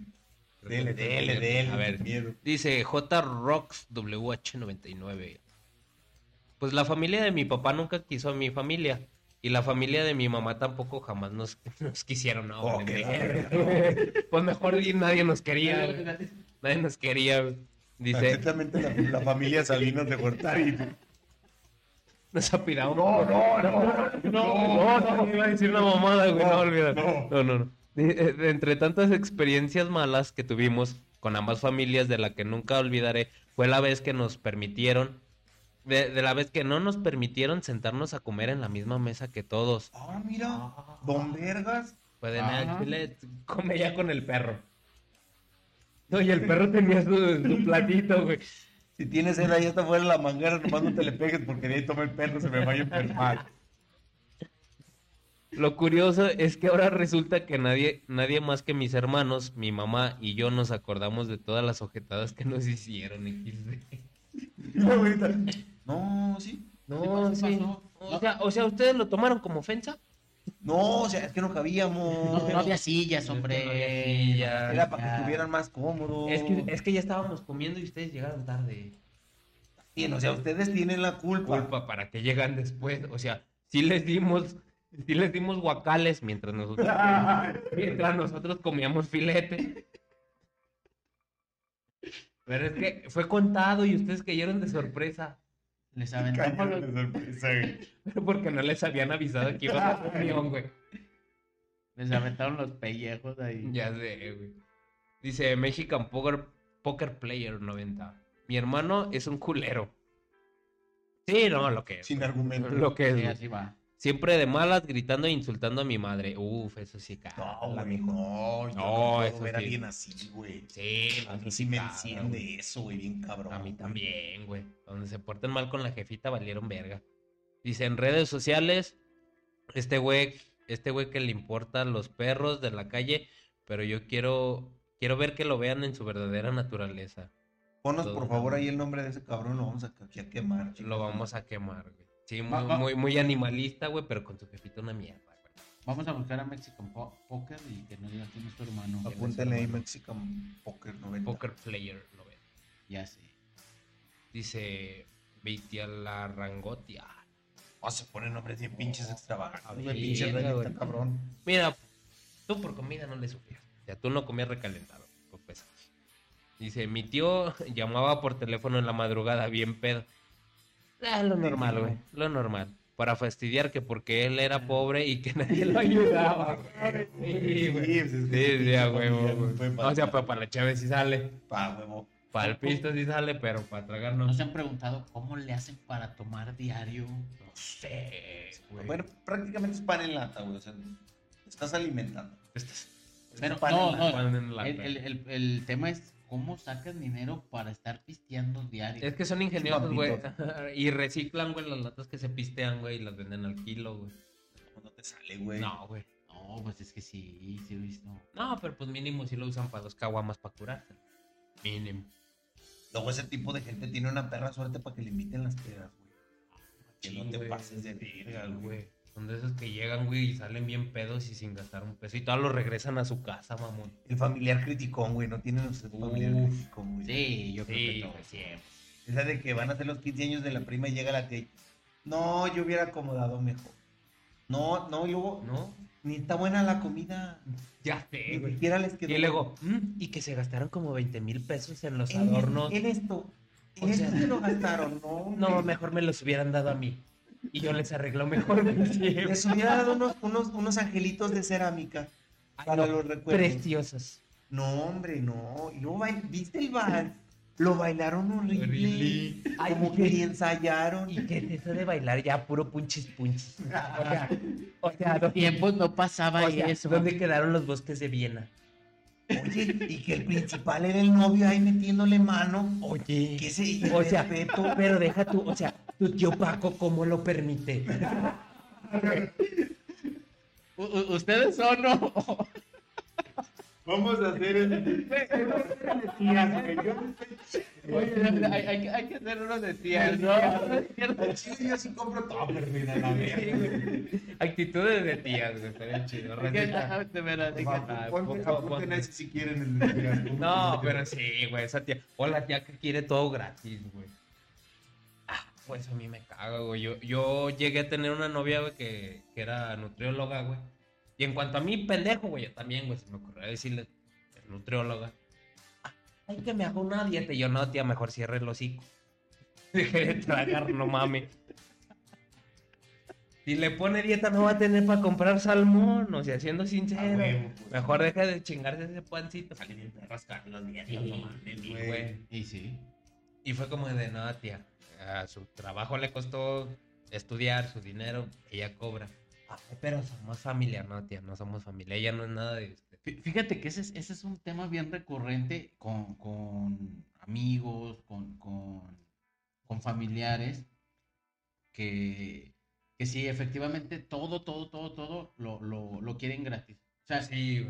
Dele, dele, dele. A ver, miedo. Dice JRocksWH99. Pues la familia de mi papá nunca quiso a mi familia. Y la familia de mi mamá tampoco jamás nos, nos quisieron. No, Oh, la pues mejor y nadie nos quería. Nadie nos quería. Dice, Exactamente la, la familia Salinas de Gortari. nos apiramos. No, no, no. No, no, iba a decir una mamada, güey. No, No, no. No, no, no. De- eh, de entre tantas experiencias malas que tuvimos con ambas familias, de la que nunca olvidaré, fue la vez que nos permitieron, de, de la vez que no nos permitieron sentarnos a comer en la misma mesa que todos. Ah, mira. Don Vergas. Fue de nada, chile, come ya con el perro. No, y el perro tenía su, su platito, güey. Si tienes él ahí hasta fuera de la manguera, nomás no te le pegues porque de ahí toma el perro, se me vaya a enfermar. Lo curioso es que ahora resulta que nadie, nadie más que mis hermanos, mi mamá y yo nos acordamos de todas las ojetadas que nos hicieron. XD. No, sí. No, Sí sí. pasó. O sea, o sea, ¿ustedes lo tomaron como ofensa? No, o sea, es que no cabíamos. No, no había sillas, hombre. no había sillas. Era para que estuvieran más cómodos. Es que, es que ya estábamos comiendo y ustedes llegaron tarde. Bien, o sea, ustedes tienen la culpa. Culpa para que llegan después. O sea, sí les dimos, sí les dimos guacales mientras nosotros, mientras nosotros comíamos filete. Pero es que fue contado y ustedes cayeron de sorpresa. Les aventamos de sorpresa, güey. Pero porque no les habían avisado que iba a la reunión, güey. les aventaron los pellejos ahí. Ya sé, güey. Dice Mexican Poker, Poker Player 90. Mi hermano es un culero. Sí, no, lo que es. Sin argumento. Lo que es. Sí, así va. Siempre de malas, gritando e insultando a mi madre. Uf, eso sí No, cala, güey, no. Yo No, no, eso ver a alguien así, güey. Sí, A mí sí me cala, enciende güey. eso, güey, bien cabrón. A mí güey. también, güey. Donde se porten mal con la jefita valieron verga. Dice en redes sociales, este güey, este güey que le importan los perros de la calle, pero yo quiero, quiero ver que lo vean en su verdadera naturaleza. Ponos, Todo por favor, ahí el nombre de ese cabrón, lo vamos a, aquí a quemar. Lo vamos a quemar, güey. Sí, muy, Va- va- muy, muy animalista, güey, pero con su jefita una mierda. Vamos a buscar a Mexican Po- Poker y que nos diga quién es tu hermano. Apúntale ahí Mexican Poker 90. Poker Player 90. Ya sé. Dice Beitiala Rangotia. Oh, se ponen nombres bien pinches extravagantes. A güey, ver, pinche verga, rey, güey. está cabrón. Mira, tú por comida no le sufrías. O sea, tú no comías recalentado. Pues. Dice, mi tío llamaba por teléfono en la madrugada, bien pedo. Ah, lo normal, güey. Lo normal. Para fastidiar que porque él era pobre y que nadie lo ayudaba. Sí, güey. Sí, Sí, a huevo, no O sea, para la chave sí sale. Pa' huevo. Para el pisto sí sale, pero para tragar no. ¿No se han preguntado cómo le hacen para tomar diario? sé, güey. Bueno, prácticamente es pan en lata, güey. O sea, estás alimentando. Estás- Pero pan en no, no, pan en la- el, el- el- el tema es cómo sacan dinero para estar pisteando diario. Es que son ingeniosos, güey. Y reciclan, güey, las latas que se pistean, güey, y las venden al kilo, güey. No te sale, güey. No, güey. No, pues es que sí, sí he visto. No, pero pues mínimo si lo usan para dos caguamas para curarse. Mínimo. Luego ese tipo de gente tiene una perra suerte para que le inviten las pedas, güey. Que no te pases de verga, güey. Son de esos que llegan, güey, y salen bien pedos y sin gastar un peso. Y todos los regresan a su casa, mamón. El familiar criticón, güey. No tienen ustedes familiar criticón, güey. Sí, yo creo Sí, que todo. güey, siempre. Esa de que van a hacer los 15 años de la prima y llega la tía. No, yo hubiera acomodado mejor. No, no, yo. ¿No? Ni está buena la comida. Ya sé, Ni güey. siquiera les quedó. Y luego, "Mm, y que se gastaron como 20 mil pesos en los En, adornos. en esto. En O esto se lo gastaron, no. No, mejor me los hubieran dado a mí. Y yo les arreglo mejor. Les hubiera dado unos, unos, unos angelitos de cerámica Ay, para no, los recuerdos. Preciosos. No, hombre, no. Y luego bail- ¿viste el vals? Lo bailaron horrible. Ay, Como ¿y que ni ensayaron. ¿Y qué es eso de bailar ya puro punchis punchis? O sea, o sea, ¿dó- tiempos no pasaba o sea, eso. ¿dónde quedaron los bosques de Viena? Oye, y que el principal era el novio ahí metiéndole mano. Oye, Que ese o sea, respeto. pero deja tú, o sea, tu tío Paco, ¿cómo lo permite? ¿Ustedes son o Vamos a hacer el. Oye, hay, hay que- hay que hacer uno de tías, ¿no? ¿No yo sí compro todo, pero mira la verga. Actitudes de tías, güey, estaría chido. De apunten ese si quieren el No, pero sí, güey, esa tía. O la tía que quiere todo gratis, güey. Ah, pues a mí me caga, güey. Yo, yo llegué a tener una novia, güey, que, que era nutrióloga, güey. Y en cuanto a mí, pendejo, güey, yo también, güey, se me ocurrió decirle, nutrióloga. "Ah, Hay que me haga una dieta. Y yo, no, tía, mejor cierre el hocico. Dejé de tragar, no mames. Si le pone dieta, no va a tener para comprar salmón, o sea, siendo sincero. huevo, pues. Mejor deja de chingarse ese pancito. Sale bien perras las dietas, Sí, no mames, güey. Y sí. Y fue como de, no, tía, a su trabajo le costó estudiar, su dinero, ella cobra. Ay, pero somos familia, no, tía, no somos familia. Ella no es nada de usted. Fí- Fíjate que ese es, ese es un tema bien recurrente con, con amigos, con, con, con familiares, que, que sí, efectivamente, todo, todo, todo, todo lo, lo, lo quieren gratis. O sea, Sí,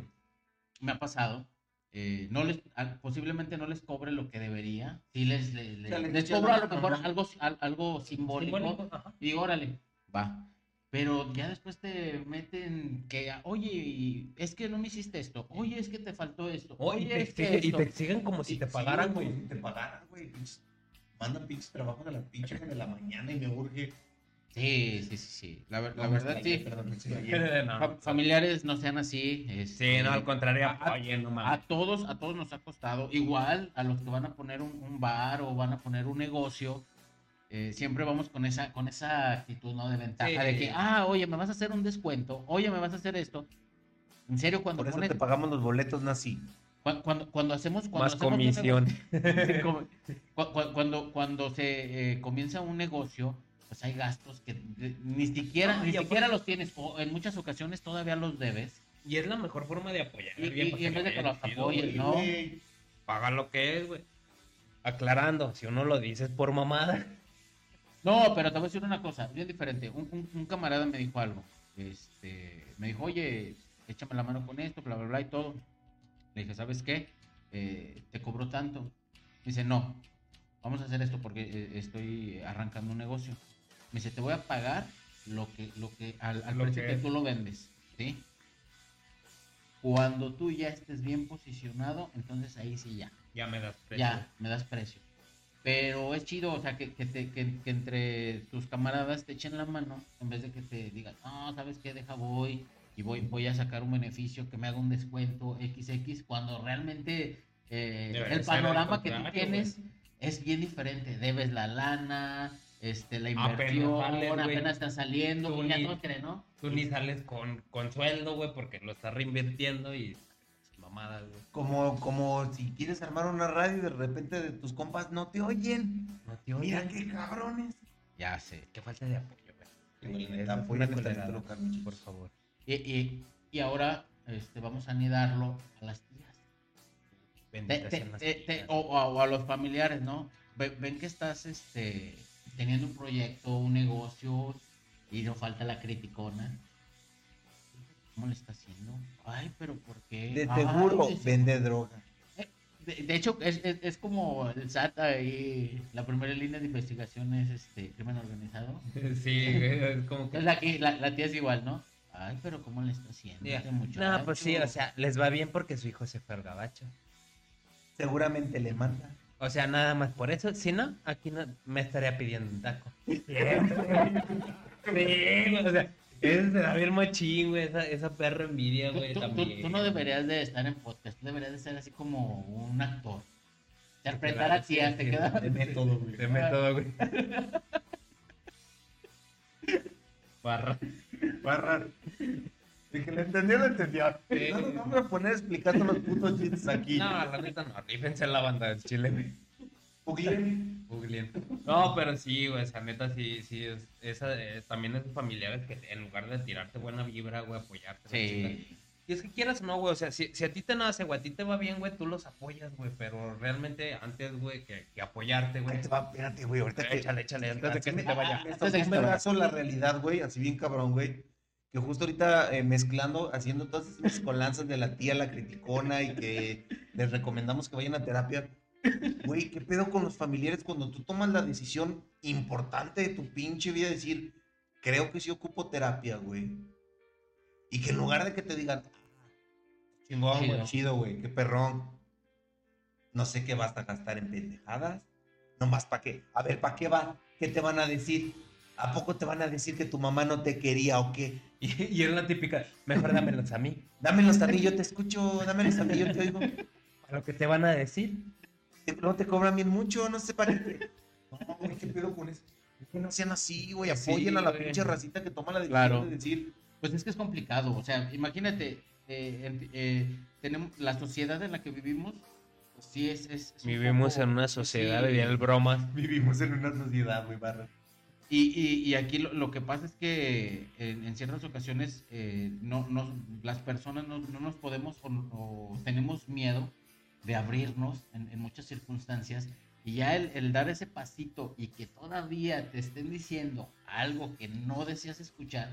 me ha pasado. Eh, no les, posiblemente no les cobre lo que debería. Sí les, les, les- sea, les les echan cobro a lo mejor ¿no? algo, al- algo simbólico. Simbólico, ajá. Y digo, órale, va. Pero ya después te meten que, oye, es que no me hiciste esto. Oye, es que te faltó esto. Oye, te es que exigen, y esto. te exigen como si te pagaran, güey. Si te pagaran, güey. pinches- Mandan pinches trabajos a las pinches de la mañana y me urge. Sí, sí, sí, sí. La, la verdad, sí. Perdón, extrañé. No. Fa- familiares no sean así. Sí, este, no, al contrario, a- oye, no A todos, a todos nos ha costado. Igual a los que van a poner un, un bar o van a poner un negocio, eh, siempre vamos con esa, con esa actitud, ¿no? De ventaja, Sí. de que, ah, oye, me vas a hacer un descuento, oye, me vas a hacer esto. En serio, cuando Por eso pones, te pagamos los boletos nazi. cuan- cuando, cuando, hacemos, cuando Más hacemos un comisión. Sí, cu- cuando, cuando se eh, comienza un negocio, pues hay gastos que ni siquiera, Ah, ni siquiera los tienes, o en muchas ocasiones todavía los debes. Y es la mejor forma de apoyar. Y- y en vez de que los apoyes. ¿no? Paga lo que es, güey. Aclarando, si uno lo dice es por mamada. No, pero te voy a decir una cosa, bien diferente. Un, un- un camarada me dijo algo. Este, me dijo, oye, échame la mano con esto, bla, bla, bla y todo. Le dije, ¿sabes qué? Eh, te cobro tanto. Me dice, no, vamos a hacer esto porque eh, estoy arrancando un negocio. Me dice, te voy a pagar lo que, lo que, al, al Lo precio que tú lo vendes, ¿sí? Cuando tú ya estés bien posicionado, entonces ahí sí ya Ya me das precio. ya, me das precio. Pero es chido, o sea, que, que, te- que- que entre tus camaradas te echen la mano en vez de que te digan, no, ¿sabes qué? Deja voy y voy, voy a sacar un beneficio, que me haga un descuento XX, cuando realmente eh, el panorama que tú tienes es bien diferente. Debes la lana, este, la Apenas inversión, sales, apenas está saliendo, Tú ya ni- no cree, ¿no? Tú ni sales con, con sueldo, güey, porque lo estás reinvirtiendo y mamadas, güey. Como, como si quieres armar una radio y de repente de tus compas no te oyen. No te Mira oyen. qué cabrones. Ya sé. Qué falta de apoyo, güey. Sí, tantito, Carlos. Por favor. Y, y y ahora este, vamos a anidarlo a las tías. Te- Bendita te- sean las te- tías. o, o a, o a los familiares, ¿no? Ve- Ven, que estás este, teniendo un proyecto, un negocio y no falta la criticona. ¿Cómo le está haciendo? Ay, pero ¿por qué? De Ay, seguro de vende droga. de, de hecho, es, es, es como el SAT ahí, la primera línea de investigación es este crimen organizado. Sí, es como que. Entonces aquí la, la tía es igual, ¿no? Ay, pero ¿cómo le está haciendo este? No, pues sí, o sea, les va bien porque su hijo se fue al gabacho. Seguramente le manda. O sea, nada más por eso. Si no, aquí no me estaría pidiendo un taco. Sí, güey, o sea, ese se da bien mochín, güey, esa, esa perra envidia, güey, tú- tú- también. tú no deberías de estar en podcast, tú deberías de ser así como un actor. Interpretar a tía, sí, te queda... De método, güey. De método, güey. Barra. Barra. De que le entendió, lo entendió. Sí. No nos vamos a poner explicando los putos chistes aquí. No, la neta no, rífense la banda del chile, güey. Googleen. No, pero sí, güey, esa neta sí, sí, es, esa, eh, también es de familiares que en lugar de tirarte buena vibra, güey, apoyarte. Sí. Y es que quieras o no, güey, o sea, si, si a ti te nace, güey, a ti te va bien, güey, tú los apoyas, güey, pero realmente antes, güey, que, que apoyarte, güey. Ahí te va, espérate, güey, ahorita que... Échale, échale, antes de que se te vaya. Me tocó un vergazo la realidad, güey, así bien cabrón, güey. Que justo ahorita eh, mezclando, haciendo todas esas mezcolanzas de la tía, la criticona y que les recomendamos que vayan a terapia. Güey, ¿qué pedo con los familiares cuando tú tomas la decisión importante de tu pinche vida? Decir, creo que sí ocupo terapia, güey. Y que en lugar de que te digan, chingón, güey, Chido. chido, güey, qué perrón. No sé qué vas a gastar en pendejadas. Nomás para qué. A ver, ¿para qué va? ¿Qué te van a decir? ¿A poco te van a decir que tu mamá no te quería o qué? Y, y es la típica, mejor dámelos a mí. Dámelos a mí, yo te escucho, dámelos a mí, yo te oigo. A lo que te van a decir. No te cobran bien mucho, no sé para qué. No, güey, ¿qué pedo con eso? Es que no sean así, güey. Sí, Apoyen a la güey. pinche racita que toma la decisión Claro. de decir, Pues es que es complicado, o sea, imagínate, eh, eh, tenemos la sociedad en la que vivimos, pues sí es... es- es un Vivimos poco- en una sí, sociedad, diría el bromas. vivimos en una sociedad, güey, barra. Y, y, y aquí lo, lo que pasa es que en, en ciertas ocasiones eh, no, no- las personas no, no nos podemos o, o tenemos miedo de abrirnos en, en muchas circunstancias y ya el, el dar ese pasito y que todavía te estén diciendo algo que no deseas escuchar,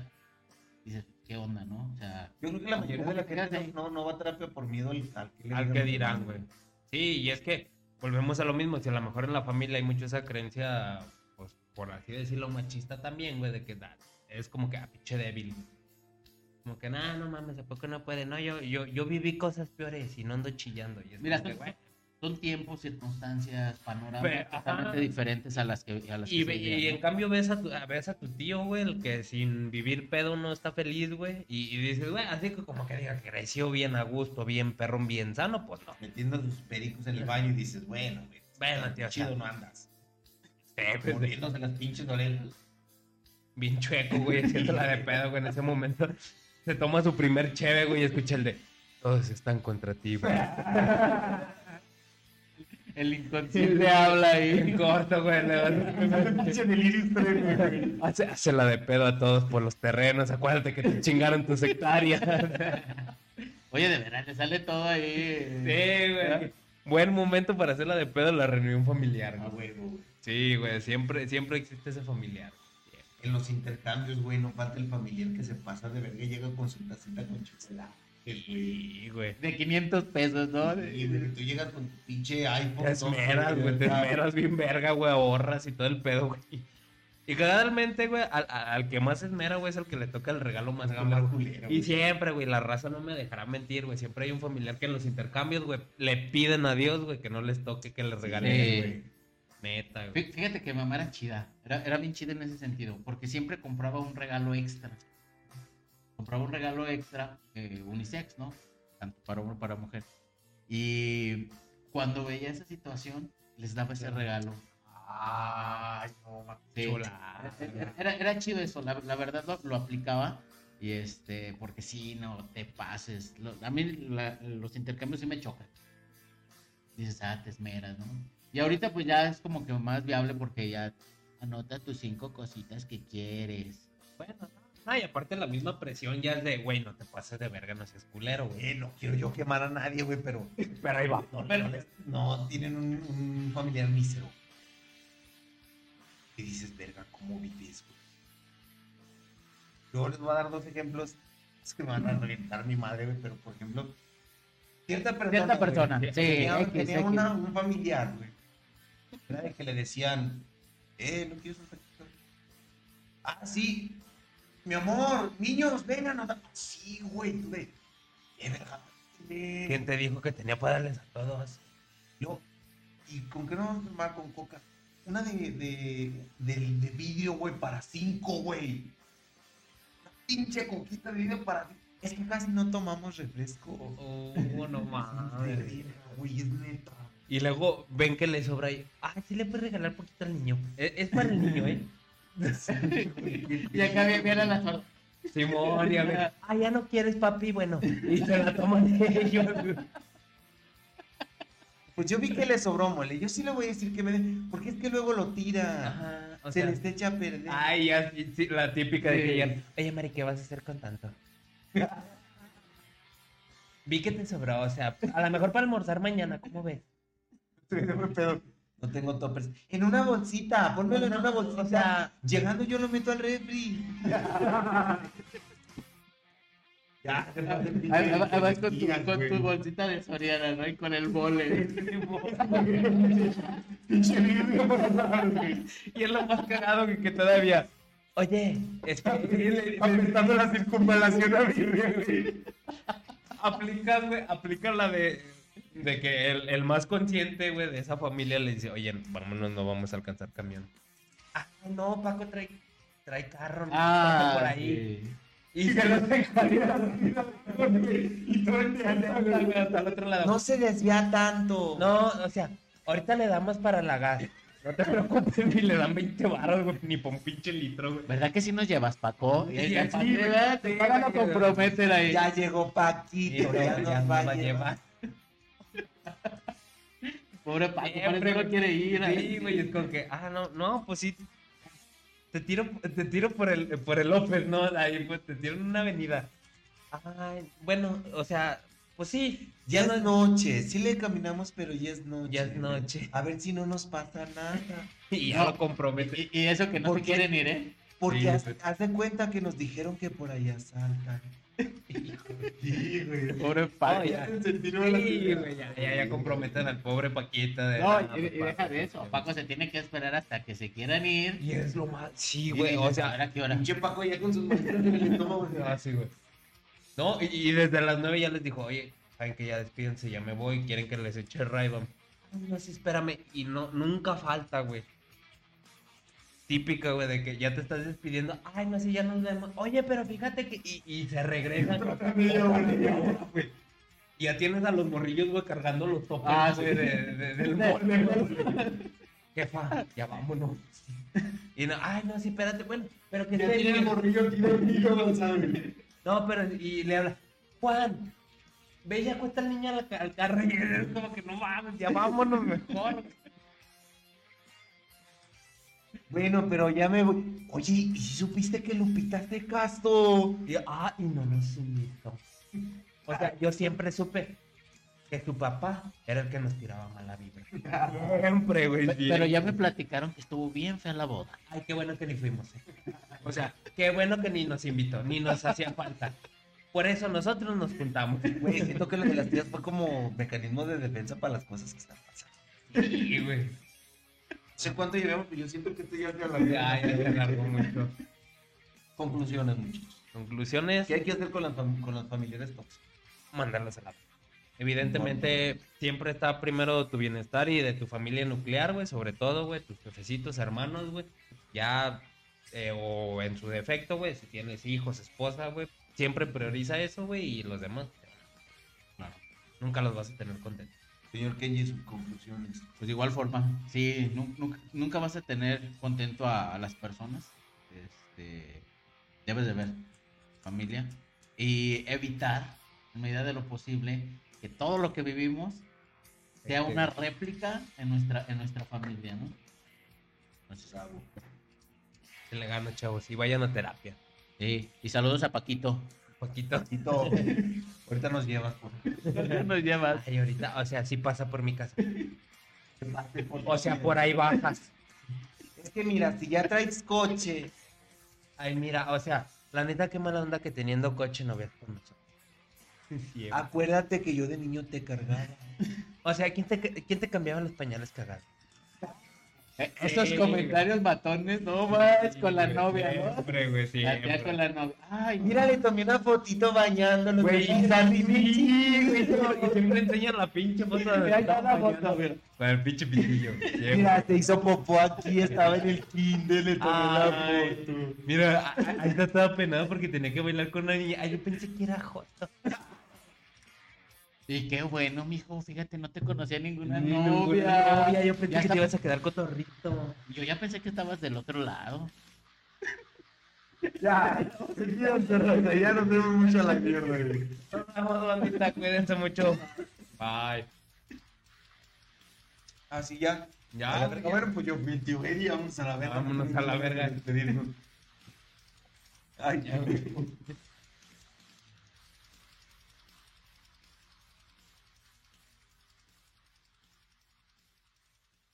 dices, ¿qué onda, no? O sea, Yo creo que la mayoría de la gente no, no, va a terapia por miedo al, al que, Al que dirán, güey. Sí, y es que volvemos a lo mismo. Si a lo mejor en la familia hay mucho esa creencia, por así decirlo, machista también, güey, de que da- es como que a pinche débil. Como que, no, no mames, ¿a poco no puede? No, yo, yo, yo viví cosas peores y no ando chillando. Y es Mira, que, son, güey, son tiempos, circunstancias, panoramas Pero, totalmente ajá. diferentes a las que, a las Y, que ve- se y en cambio ves a, tu, a- ves a tu tío, güey, el que sin vivir pedo no está feliz, güey. Y, y dices, güey, así que como que diga creció bien a gusto, bien perrón, bien sano, pues no. Metiendo sus pericos en el baño y dices, bueno, güey. Bueno, tío, chido no andas. Sí, Muriéndose las pinches orejas. bien chueco, güey, haciéndola de pedo, güey, en ese momento. Se toma su primer cheve, güey, y escucha el de, todos están contra ti, güey. El inconsciente habla ahí. En corto, güey, le hace, hace la de pedo a todos por los terrenos, acuérdate que te chingaron tus hectáreas. Oye, de verdad, te sale todo ahí. Sí, güey. Buen momento para hacer la de pedo en la reunión familiar, A güey. güey. Sí, güey, siempre, siempre existe ese familiar. En los intercambios, güey, no falta el familiar que se pasa de verga y llega con su tacita con chocolate. güey. Sí, güey. De 500 pesos, ¿no? Y güey, tú llegas con tu pinche iPhone. Te esmeras, güey, te esmeras bien verga, güey, ahorras y todo el pedo, güey. Y generalmente, güey, al, que más esmera, güey, es el que le toca el regalo más culero, Y güey. siempre, güey, la raza no me dejará mentir, güey. Siempre hay un familiar que en los intercambios, güey, le piden a Dios, güey, que no les toque que les regalen, Sí. Neta, güey. Fíjate que mi mamá era chida. Era, era bien chida en ese sentido. Porque siempre compraba un regalo extra. Compraba un regalo extra, eh, unisex, ¿no? Tanto para hombre como para mujer. Y cuando veía esa situación, les daba ese regalo. Ay, no, Sí. chulada. Era, era chido eso, la, la verdad lo, lo aplicaba. Y este, porque sí, no te pases. Lo- a mí la- los intercambios sí me chocan. Dices, ah, te esmeras, ¿no? Y ahorita pues ya es como que más viable porque ya anota tus cinco cositas que quieres. Bueno, no, Ay, aparte la misma presión ya es de, güey, no te pases de verga, no seas culero, güey. Eh, no quiero yo quemar a nadie, güey, pero. Pero ahí va. No, no, les- no, tienen un, un familiar mísero. Y dices, verga, ¿cómo vives, güey? Luego les voy a dar dos ejemplos. Es que me van a reventar mi madre, güey, pero por ejemplo, cierta persona. Cierta güey, persona. Sí, tenía, X, tenía X. una- un familiar, güey. Era de que le decían, eh, no quieres un taquito?" Ah, sí. Mi amor, niños, vengan. a dar-". Sí, güey, tú de. Eh, verga. eh". ¿Quién te dijo que tenía para darles a todos? Yo, ¿y con qué no vamos a tomar con coca? Una de, de, de, de vidrio, güey, para cinco, güey. Una pinche coquita de vidrio para Es que casi no tomamos refresco. Oh, no De mames. güey, es neta. Y luego ven que le sobra y, ay, sí le puedes regalar poquito al niño. Es, es para el niño, ¿eh? Y acá viene la sorda. Simón, y a ver, ah, ya no quieres, papi, bueno. Y se la toman ellos. Pues yo vi que le sobró mole. Yo sí le voy a decir que me dé. Porque es que luego lo tira. Ajá, o se sea, les echa a perder. Ay, ya, sí, sí, la típica de que ya, oye, Mari, ¿qué vas a hacer con tanto? Vi que te sobró, o sea, a lo mejor para almorzar mañana, ¿cómo ves? Pero no tengo toppers. En una bolsita, pónmelo en una bolsita. O sea- llegando yo lo meto al refri. ya, Ahí- ahí va- ahí vas con tu, con tu bolsita de Soriana, ¿no? Y con el mole. Y es lo más cagado que, que todavía. Oye, es que Apretando la circunvalación a mi güey, aplicas la de, de que el, el más consciente, güey, de esa familia le dice, oye, vámonos, no vamos a alcanzar camión. Ah, no, Paco trae, trae carro, no pasa por Ah, ahí. sí. Y se lo dejaría y todo el día hasta el otro lado. No se desvía tanto. No, o sea, ahorita le damos para la gas. No te preocupes, ni le dan 20 baros, güey, ni por un pinche litro, güey. ¿Verdad que sí nos llevas, Paco? Sí, Eh, sí, ya, sí, ¿verdad? sí, Te van a sí, comprometer ahí. Ya Pobre Paco, Siempre, parece que no quiere ir. ahí. Sí, güey, es como que, ah, no, no, pues sí. Te tiro, te tiro por el, por el López, ¿no? Ahí, pues, te tiro en una avenida. Ay, bueno, o sea, pues sí, Ya ya es no, noche, sí le caminamos, pero ya es noche. ya es noche. A ver si no nos pasa nada. Y ya No. lo compromete. Y, y eso que no ¿Por se qué? quieren ir, ¿eh? Porque Sí, haz, haz de cuenta que nos dijeron que por allá saltan. Sí, güey. Pobre Paco. No, ya. Sí, güey, ya, ya, ya comprometen al pobre Paquita. De, No, "Ah, y, y papá, deja de eso. Paco se tiene que esperar hasta que se quieran ir. Y es lo más. Sí, güey, o sea, ¿a ver a qué hora? Pinche Paco ya con sus manos en el estómago. Ah, sí, güey. No, y, y desde las 9 ya les dijo, oye, saben que ya despídense, ya me voy, quieren que les eche Rayban. Ay, no, sí, espérame. Y no, nunca falta, güey. Típica, güey, de que ya te estás despidiendo. Ay, no, sí, ya nos vemos. Oye, pero fíjate que. Y, y se regresan. güey. Y ya tienes a los morrillos, güey, cargando los topes, Ah, güey, sí. de, de- del mole, güey. Jefa, ya vámonos. Y no, ay, no, sí, espérate, bueno, pero que Ya tiene el morrillo aquí dormido, Gonzalo. No, pero y le habla, Juan, ve ya cuesta el niño al, al carro y es como que no mames, ya vámonos mejor. Bueno, pero ya me voy. Oye, ¿y si supiste que Lupita se casó? Y, ah, y no nos invitó. O sea, yo siempre supe que su papá era el que nos tiraba mala vibra. Siempre, güey. Pe- Pero ya me platicaron que estuvo bien fea la boda. Ay, qué bueno que ni fuimos. eh. O sea, qué bueno que ni nos invitó, ni nos hacía falta. Por eso nosotros nos juntamos. Güey, siento que lo de las tías fue como mecanismo de defensa para las cosas que están pasando. Sí, güey. No sé cuánto llevamos, pero yo siento que esto ya se Ya, ya se alargó mucho. Conclusiones, muchachos. Conclusiones. ¿Qué hay que hacer con las, con las familiares tóxicas? mandarlas a la Evidentemente, siempre está primero tu bienestar y de tu familia nuclear, güey, sobre todo, güey, tus jefecitos, hermanos, güey. Ya, eh, o en su defecto, güey, si tienes hijos, esposa, güey, siempre prioriza eso, güey, y los demás, Claro. nunca los vas a tener contentos. Señor Kenji, sus conclusiones. Pues de igual forma, sí, nu- nunca, nunca vas a tener contento a, a las personas. Este, debes de ver familia y evitar, en medida de lo posible, que todo lo que vivimos sea Este- una réplica en nuestra, en nuestra familia, ¿no? Entonces, Se le gana, chavos, y vayan a terapia. Sí, y saludos a Paquito. Poquito. Tito, ahorita nos llevas. por- nos llevas? Ay, ahorita, o sea, sí pasa por mi casa. O sea, por ahí bajas. Es que mira, si ya traes coche, Ay, mira, o sea, la neta, qué mala onda que teniendo coche no veas con nosotros. Acuérdate que yo de niño te cargaba. O sea, ¿quién te, ¿quién te cambiaba los pañales cagados? Esos Sí, comentarios matones, no más con la novia, ¿no? Siempre, güey, La tía siempre. con la novia. Ay, Mira, le tomé una fotito bañándonos. Güey, sí, güey, y siempre enseñan la pinche foto de... La foto. Con el pinche pitillo. Mira, se hizo popó aquí, estaba en el kinder, le tomé la foto. Mira, ahí está toda penada porque tenía que bailar con una niña. Ay, yo pensé que era Joto. Y qué bueno, mijo, fíjate, no te conocía ninguna Ni novia. novia, Yo pensé Ya que está- te ibas a quedar cotorrito. Yo ya pensé que estabas del otro lado. Ya, ya nos vemos mucho a la mierda, güey. Nos vemos, bandita. Cuídense mucho. Bye. Así ya. Ya, A verga. Bueno, pues yo fui el tío Eddie, vamos a la verga. Vámonos a la verga. Ay,